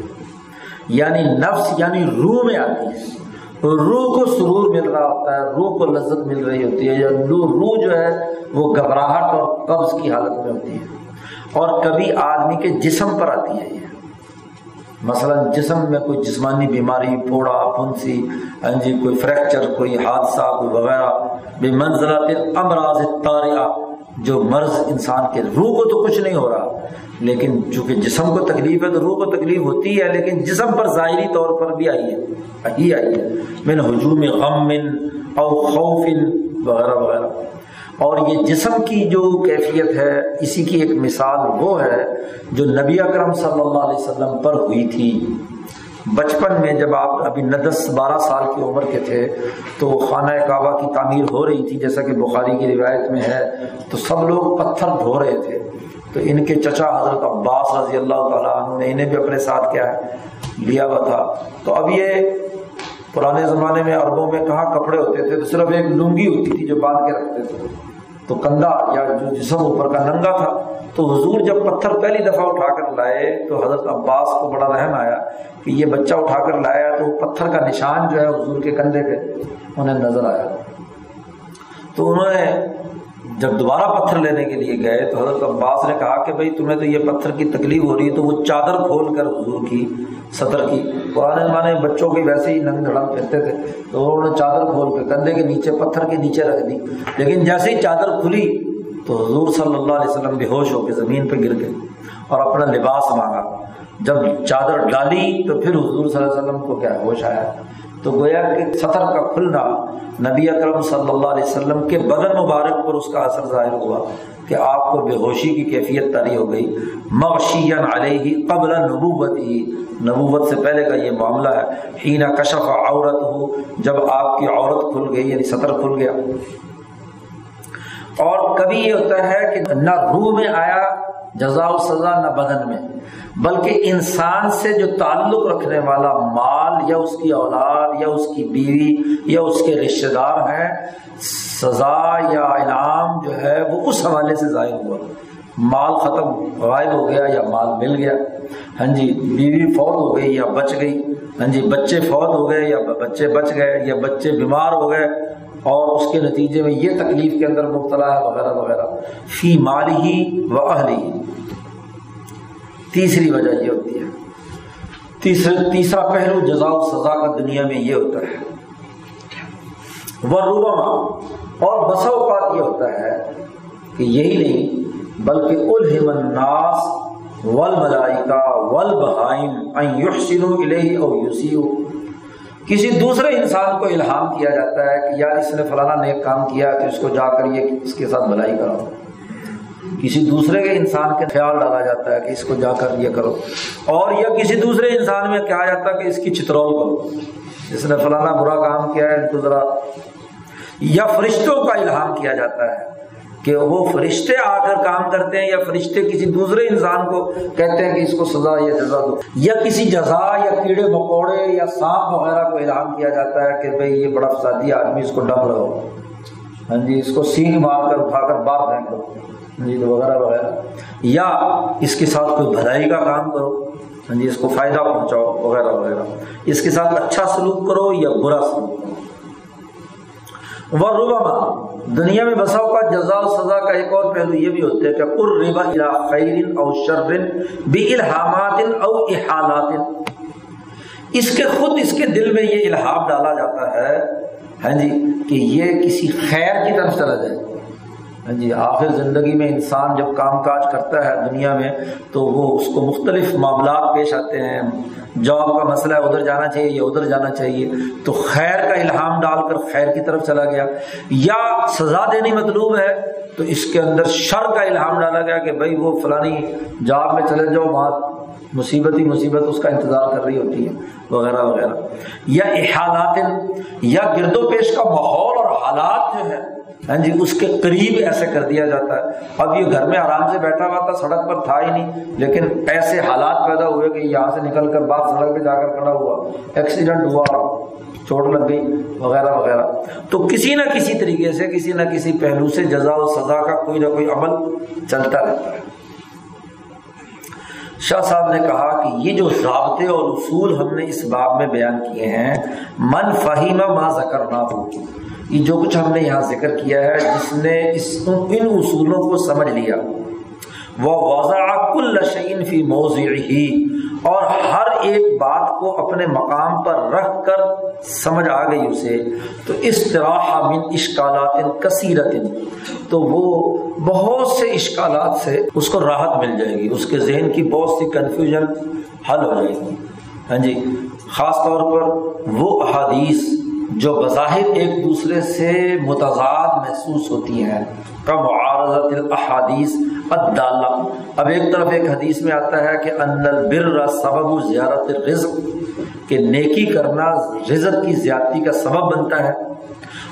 یعنی نفس یعنی روح میں آتی ہے۔ روح کو سرور مل رہا ہوتا ہے، روح کو لذت مل رہی ہوتی ہے، یا روح جو ہے، وہ گھبراہٹ اور قبض کی حالت میں ہوتی ہے۔ اور کبھی آدمی کے جسم پر آتی ہے یہ۔ مثلا جسم میں کوئی جسمانی بیماری پھوڑا پھنسی ہاں جی کوئی فریکچر کوئی حادثہ، کوئی وغیرہ، بے منزلات امراض تاریا جو مرض انسان کے روح کو تو کچھ نہیں ہو رہا، لیکن چونکہ جسم کو تکلیف ہے تو روح کو تکلیف ہوتی ہے، لیکن جسم پر ظاہری طور پر بھی آئی ہے ہی آئی ہے، من ہجوم غم من او خوف وغیرہ وغیرہ۔ اور یہ جسم کی جو کیفیت ہے، اسی کی ایک مثال وہ ہے جو نبی اکرم صلی اللہ علیہ وسلم پر ہوئی تھی۔ بچپن میں جب آپ ابھی دس، بارہ سال کی عمر کے تھے، تو خانہ کعبہ کی تعمیر ہو رہی تھی، جیسا کہ بخاری کی روایت میں ہے۔ تو سب لوگ پتھر دھو رہے تھے۔ تو ان کے چچا حضرت عباس رضی اللہ تعالیٰ عنہ نے انہیں بھی اپنے ساتھ کیا ہے، لیا ہوا تھا۔ تو اب یہ پرانے زمانے میں عربوں میں کہاں کپڑے ہوتے تھے؟ تو صرف ایک لنگی ہوتی تھی جو باندھ کے رکھتے تھے۔ تو کندھا یا جو جسم اوپر کا ننگا تھا، تو حضور جب پتھر پہلی دفعہ اٹھا کر لائے، تو حضرت عباس کو بڑا رحم آیا کہ یہ بچہ اٹھا کر لایا تو پتھر کا نشان جو ہے حضور کے کندھے پہ انہیں نظر آیا۔ تو انہوں نے جب دوبارہ پتھر لینے کے لیے گئے تو حضرت عباس نے کہا کہ بھائی تمہیں تو یہ پتھر کی تکلیف ہو رہی ہے تو وہ چادر کھول کر حضور کی صدر کی پرانے زمانے میں بچوں کے ویسے ہی ننگ دھڑم پھرتے تھے تو انہوں نے چادر کھول کے کندھے کے نیچے پتھر کے نیچے رکھ دی۔ لیکن جیسے ہی چادر کھلی تو حضور صلی اللہ علیہ وسلم بے ہوش ہو کے زمین پہ گر گئے اور اپنا لباس مانگا۔ جب چادر ڈالی تو پھر حضور صلی اللہ علیہ وسلم کو کیا ہوش آیا؟ تو گویا کہ سطر کا کھلنا نبی اکرم صلی اللہ علیہ وسلم کے بدن مبارک پر اس کا اثر ظاہر ہوا کہ آپ کو بے ہوشی کی کیفیت تاری ہو گئی۔ مغشین علیہ قبل نبوت ہی نبوت سے پہلے کا یہ معاملہ ہے۔ ہینا کشف عورت ہو جب آپ کی عورت کھل گئی یعنی سطر کھل گیا۔ اور کبھی یہ ہوتا ہے کہ نہ روح میں آیا جزا و سزا نہ بدن میں، بلکہ انسان سے جو تعلق رکھنے والا مال یا اس کی اولاد یا اس کی بیوی یا اس کے رشتے دار ہیں، سزا یا انعام جو ہے وہ اس حوالے سے ظاہر ہوا۔ مال ختم غائب ہو گیا یا مال مل گیا۔ ہاں جی بیوی فوت ہو گئی یا بچ گئی۔ ہاں جی بچے فوت ہو گئے یا بچے بچ گئے یا بچے بیمار ہو گئے۔ اور اس کے نتیجے میں یہ تکلیف کے اندر مبتلا ہے، وغیرہ وغیرہ۔ فی مال ہی و اہلی۔ تیسری وجہ یہ ہوتی ہے۔ تیسرا تیسرا پہلو جزا و سزا کا دنیا میں یہ ہوتا ہے۔ وہ روبما اور بسا اوقات یہ ہوتا ہے کہ یہی نہیں، بلکہ الحم الناس ول ملائکا ول بہائم او یوسیو کسی دوسرے انسان کو الہام کیا جاتا ہے کہ یار اس نے فلانا نیک کام کیا تو اس کو جا کر یہ اس کے ساتھ بھلائی کرو۔ کسی دوسرے کے انسان کے خیال ڈالا جاتا ہے کہ اس کو جا کر یہ کرو۔ اور یا کسی دوسرے انسان میں کہا جاتا ہے کہ اس کی چترول کرو۔ جس نے فلانا برا کام کیا ہے تو ذرا یا فرشتوں کا الہام کیا جاتا ہے۔ کہ وہ فرشتے آ کر کام کرتے ہیں یا فرشتے کسی دوسرے انسان کو کہتے ہیں کہ اس کو سزا یا جزا دو۔ یا کسی جزا یا کیڑے مکوڑے یا سانپ وغیرہ کو الہام کیا جاتا ہے کہ بھائی یہ بڑا فسادی آدمی اس کو ڈب رہو ہاں جی اس کو سینگ مار کر اٹھا کر باہر پھینک دو۔ ہاں جی وغیرہ وغیرہ۔ یا اس کے ساتھ کوئی بھلائی کا کام کرو۔ ہاں جی اس کو فائدہ پہنچاؤ، وغیرہ وغیرہ۔ اس کے ساتھ اچھا سلوک کرو یا برا سلوک کرو۔ وہ ربما دنیا میں بساؤ کا جزا و سزا کا ایک اور پہلو یہ بھی ہوتا ہے کہ قر ربا الى خیر او شر بالہامات او احالات۔ اس کے خود اس کے دل میں یہ الہام ڈالا جاتا ہے ہاں جی کہ یہ کسی خیر کی طرف چلا جائے۔ ہاں جی آخر زندگی میں انسان جب کام کاج کرتا ہے دنیا میں، تو وہ اس کو مختلف معاملات پیش آتے ہیں۔ جاب کا مسئلہ ہے، ادھر جانا چاہیے، یا ادھر جانا چاہیے۔ تو خیر کا الہام ڈال کر خیر کی طرف چلا گیا۔ یا سزا دینی مطلوب ہے، تو اس کے اندر شر کا الہام ڈالا گیا کہ بھائی وہ فلانی جاب میں چلے جاؤ، وہاں مصیبت ہی مصیبت اس کا انتظار کر رہی ہوتی ہے، وغیرہ وغیرہ۔ یا احالات، یا گرد و پیش کا ماحول اور حالات جو ہے ہاں جی اس کے قریب ایسے کر دیا جاتا ہے۔ اب یہ گھر میں آرام سے بیٹھا ہوا تھا، سڑک پر تھا ہی نہیں۔ لیکن ایسے حالات پیدا ہوئے کہ یہاں سے نکل کر بعد سڑک پہ جا کر کھڑا ہوا۔ ایکسیڈنٹ ہوا، چوٹ لگ گئی، وغیرہ وغیرہ۔ تو کسی نہ کسی طریقے سے، کسی نہ کسی پہلو سے جزا و سزا کا کوئی نہ کوئی عمل چلتا رہتا ہے۔ شاہ صاحب نے کہا کہ یہ جو ضابطے اور اصول ہم نے اس باب میں بیان کیے ہیں، من فہیم ما ذکر نہ ہو یہ جو کچھ ہم نے یہاں ذکر کیا ہے، جس نے اس ان اصولوں کو سمجھ لیا۔ وہ وضع کل شعین فی موضع ہی اور ہر ایک بات کو اپنے مقام پر رکھ کر سمجھ آ گئی اسے۔ تو اس طرح من اشکالات کثیرت، تو وہ بہت سے اشکالات سے اس کو راحت مل جائے گی۔ اس کے ذہن کی بہت سی کنفیوژن حل ہو جائے گی۔ ہاں جی خاص طور پر وہ احادیث جو بظاہر ایک دوسرے سے متضاد محسوس ہوتی ہیں۔ کم عارضت الاحادیث الدالہ اب ایک طرف ایک حدیث میں آتا ہے کہ ان البر سبب زیارت رزق کہ نیکی کرنا رزق کی زیادتی کا سبب بنتا ہے۔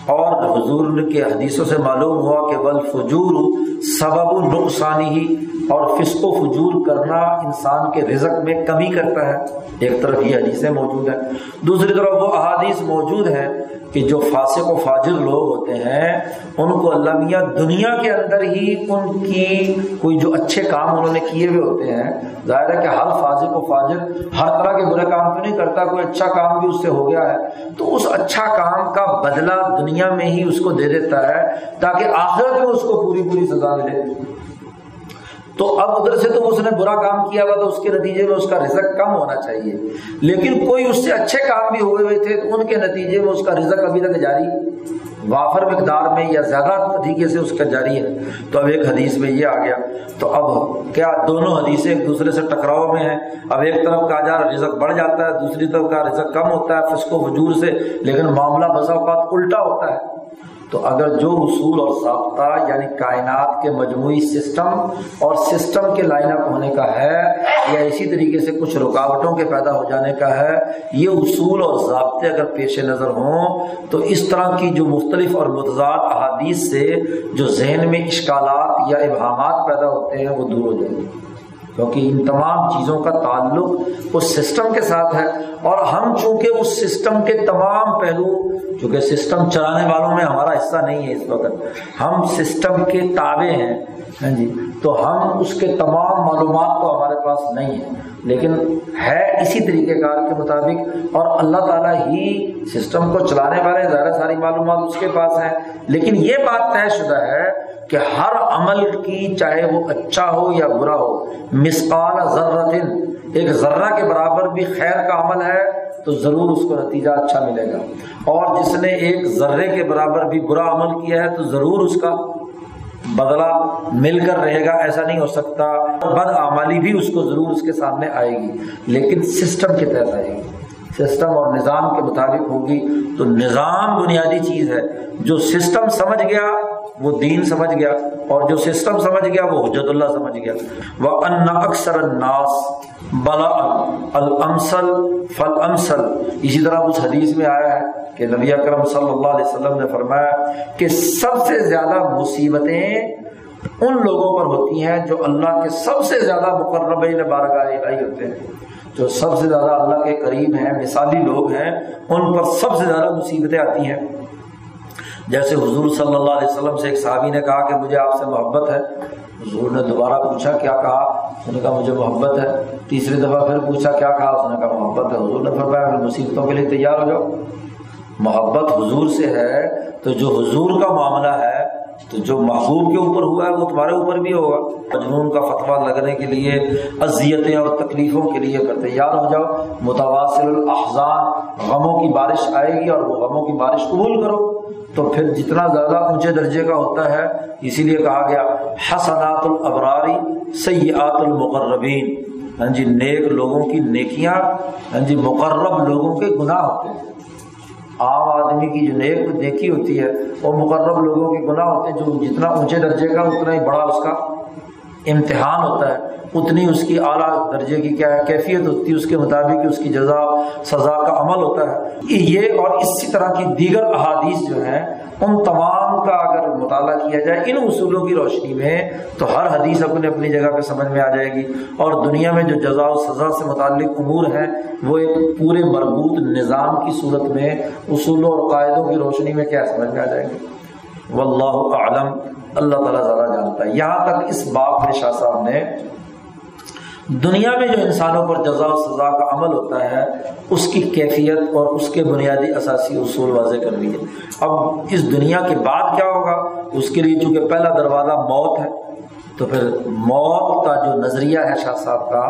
اور حضور کے حدیثوں سے معلوم ہوا کہ بل فجور سبب نقصانی ہی اور فسق و فجور کرنا انسان کے رزق میں کمی کرتا ہے۔ ایک طرف یہ حدیثیں موجود ہیں، دوسری طرف وہ احادیث موجود ہیں کہ جو فاسق و فاجر لوگ ہوتے ہیں، ان کو اللہ میاں دنیا کے اندر ہی ان کی کوئی جو اچھے کام انہوں نے کیے ہوئے ہوتے ہیں، ظاہر ہے کہ ہر فاسق و فاجر ہر طرح کے برے کام تو نہیں کرتا، کوئی اچھا کام بھی اس سے ہو گیا ہے۔ تو اس اچھا کام کا بدلہ دنیا میں ہی اس کو دے دیتا ہے تاکہ آخرت میں اس کو پوری پوری سزا ملے۔ تو اب ادھر سے تو اس نے برا کام کیا ہوا تو اس کے نتیجے میں اس کا رزق کم ہونا چاہیے۔ لیکن کوئی اس سے اچھے کام بھی ہوئے ہوئے تھے تو ان کے نتیجے میں اس کا رزق ابھی تک جاری وافر مقدار میں یا زیادہ طریقے سے اس کا جاری ہے۔ تو اب ایک حدیث میں یہ آ گیا۔ تو اب کیا دونوں حدیثیں ایک دوسرے سے ٹکراؤ میں ہیں؟ اب ایک طرف کا جا رزق بڑھ جاتا ہے، دوسری طرف کا رزق کم ہوتا ہے، فسق و حجور سے، لیکن معاملہ بسا اوقات الٹا ہوتا ہے۔ تو اگر جو اصول اور ضابطہ یعنی کائنات کے مجموعی سسٹم اور سسٹم کے لائن اپ ہونے کا ہے یا اسی طریقے سے کچھ رکاوٹوں کے پیدا ہو جانے کا ہے، یہ اصول اور ضابطے اگر پیش نظر ہوں تو اس طرح کی جو مختلف اور متضاد احادیث سے جو ذہن میں اشکالات یا ابہامات پیدا ہوتے ہیں، وہ دور ہو جائیں گے۔ کیونکہ ان تمام چیزوں کا تعلق اس سسٹم کے ساتھ ہے اور ہم چونکہ اس سسٹم کے تمام پہلو چونکہ سسٹم چلانے والوں میں ہمارا حصہ نہیں ہے اس وقت، ہم سسٹم کے تابع ہیں۔ ہاں جی تو ہم اس کے تمام معلومات تو ہمارے پاس نہیں ہیں، لیکن ہے اسی طریقہ کار کے مطابق اور اللہ تعالیٰ ہی سسٹم کو چلانے والے زیادہ ساری معلومات اس کے پاس ہیں۔ لیکن یہ بات طے شدہ ہے کہ ہر عمل کی چاہے وہ اچھا ہو یا برا ہو مسقال ذرہ ایک ذرہ کے برابر بھی خیر کا عمل ہے تو ضرور اس کو نتیجہ اچھا ملے گا۔ اور جس نے ایک ذرے کے برابر بھی برا عمل کیا ہے تو ضرور اس کا بدلہ مل کر رہے گا، ایسا نہیں ہو سکتا۔ بد آمالی بھی اس کو ضرور اس کے سامنے آئے گی، لیکن سسٹم کے تحت آئے گی۔ سسٹم اور نظام کے مطابق ہوگی۔ تو نظام بنیادی چیز ہے۔ جو سسٹم سمجھ گیا، وہ دین سمجھ گیا، اور جو سسٹم سمجھ گیا، وہ حجت اللہ سمجھ گیا۔ وہ ان اکثر الناس بلا الامسل فل امسل اسی طرح اس حدیث میں آیا ہے کہ نبی اکرم صلی اللہ علیہ وسلم نے فرمایا کہ سب سے زیادہ مصیبتیں ان لوگوں پر ہوتی ہیں جو اللہ کے سب سے زیادہ مقرب یعنی بارگاہ الہی ہوتے ہیں۔ جو سب سے زیادہ اللہ کے قریب ہیں، مثالی لوگ ہیں، ان پر سب سے زیادہ مصیبتیں آتی ہیں۔ جیسے حضور صلی اللہ علیہ وسلم سے ایک صحابی نے کہا کہ مجھے آپ سے محبت ہے۔ حضور نے دوبارہ پوچھا، کیا کہا؟ اس نے کہا، مجھے محبت ہے۔ تیسری دفعہ پھر پوچھا، کیا کہا؟ اس نے کہا، محبت ہے۔ حضور نے فرمایا، پھر مصیبتوں کے لیے تیار ہو جاؤ۔ محبت حضور سے ہے، تو جو حضور کا معاملہ ہے تو جو محبوب کے اوپر ہوا ہے، وہ تمہارے اوپر بھی ہوگا۔ مجنون کا فتویٰ لگنے کے لیے، اذیتیں اور تکلیفوں کے لیے کر تیار ہو جاؤ، متواصل الاحزان، غموں کی بارش آئے گی اور وہ غموں کی بارش قبول کرو۔ تو پھر جتنا زیادہ اونچے درجے کا ہوتا ہے، اسی لیے کہا گیا، حسنات الابراری سیاحت المقربین۔ ہاں جی نیک لوگوں کی نیکیاں ہاں جی مقرب لوگوں کے گناہ ہوتے ہیں۔ عام آدمی کی جو نیک نیکی ہوتی ہے وہ مقرب لوگوں کے گناہ ہوتے ہیں، جو جتنا اونچے درجے کا، اتنا ہی بڑا اس کا امتحان ہوتا ہے۔ اتنی اس کی اعلیٰ درجے کی کیا ہے کیفیت ہوتی ہے، اس کے مطابق اس کی جزا، سزا کا عمل ہوتا ہے۔ یہ اور اسی طرح کی دیگر احادیث جو ہیں ان تمام کا اگر مطالعہ کیا جائے ان اصولوں کی روشنی میں، تو ہر حدیث اپنے اپنی جگہ پہ سمجھ میں آ جائے گی۔ اور دنیا میں جو جزا و سزا سے متعلق امور ہیں، وہ ایک پورے مربوط نظام کی صورت میں، اصولوں اور قاعدوں کی روشنی میں کیا سمجھ میں آ جائے گی؟ واللہ اعلم۔ اللہ تعالیٰ زیادہ جانتا ہے۔ یہاں تک اس بات میں شاہ صاحب نے دنیا میں جو انسانوں پر جزا و سزا کا عمل ہوتا ہے، اس کی کیفیت اور اس کے بنیادی اثاثی اصول واضح کر دی ہے اب اس دنیا کے بعد کیا ہوگا؟ اس کے لیے چونکہ پہلا دروازہ موت ہے، تو پھر موت کا جو نظریہ ہے شاہ صاحب کا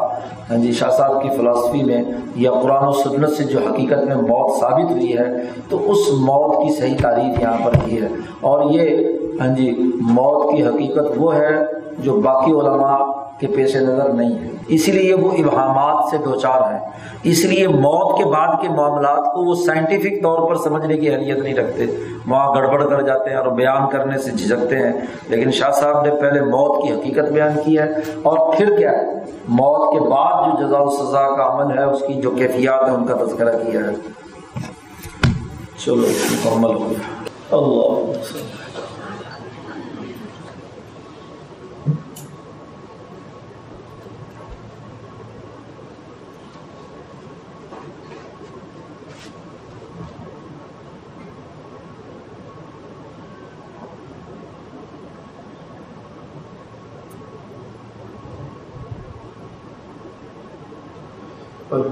ہاں جی شاہ صاحب کی فلاسفی میں یا قرآن و سنت سے جو حقیقت میں موت ثابت ہوئی ہے، تو اس موت کی صحیح تعریف یہاں پر کی ہے۔ اور یہ ہاں جی موت کی حقیقت وہ ہے جو باقی علماء کے پیش نظر نہیں ہے۔ اسی لیے وہ ابہامات سے دو چار ہیں۔ اس لیے موت کے بعد کے معاملات کو وہ سائنٹیفک طور پر سمجھنے کی اہلیت نہیں رکھتے۔ وہاں گڑبڑ کر جاتے ہیں اور بیان کرنے سے جھجکتے ہیں۔ لیکن شاہ صاحب نے پہلے موت کی حقیقت بیان کی ہے۔ اور پھر کیا ہے؟ موت کے بعد جو جزا و سزا کا عمل ہے، اس کی جو کیفیات ہے ان کا تذکرہ کیا ہے۔ چلو، مکمل ہو گیا۔ اللہ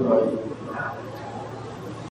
بھائی۔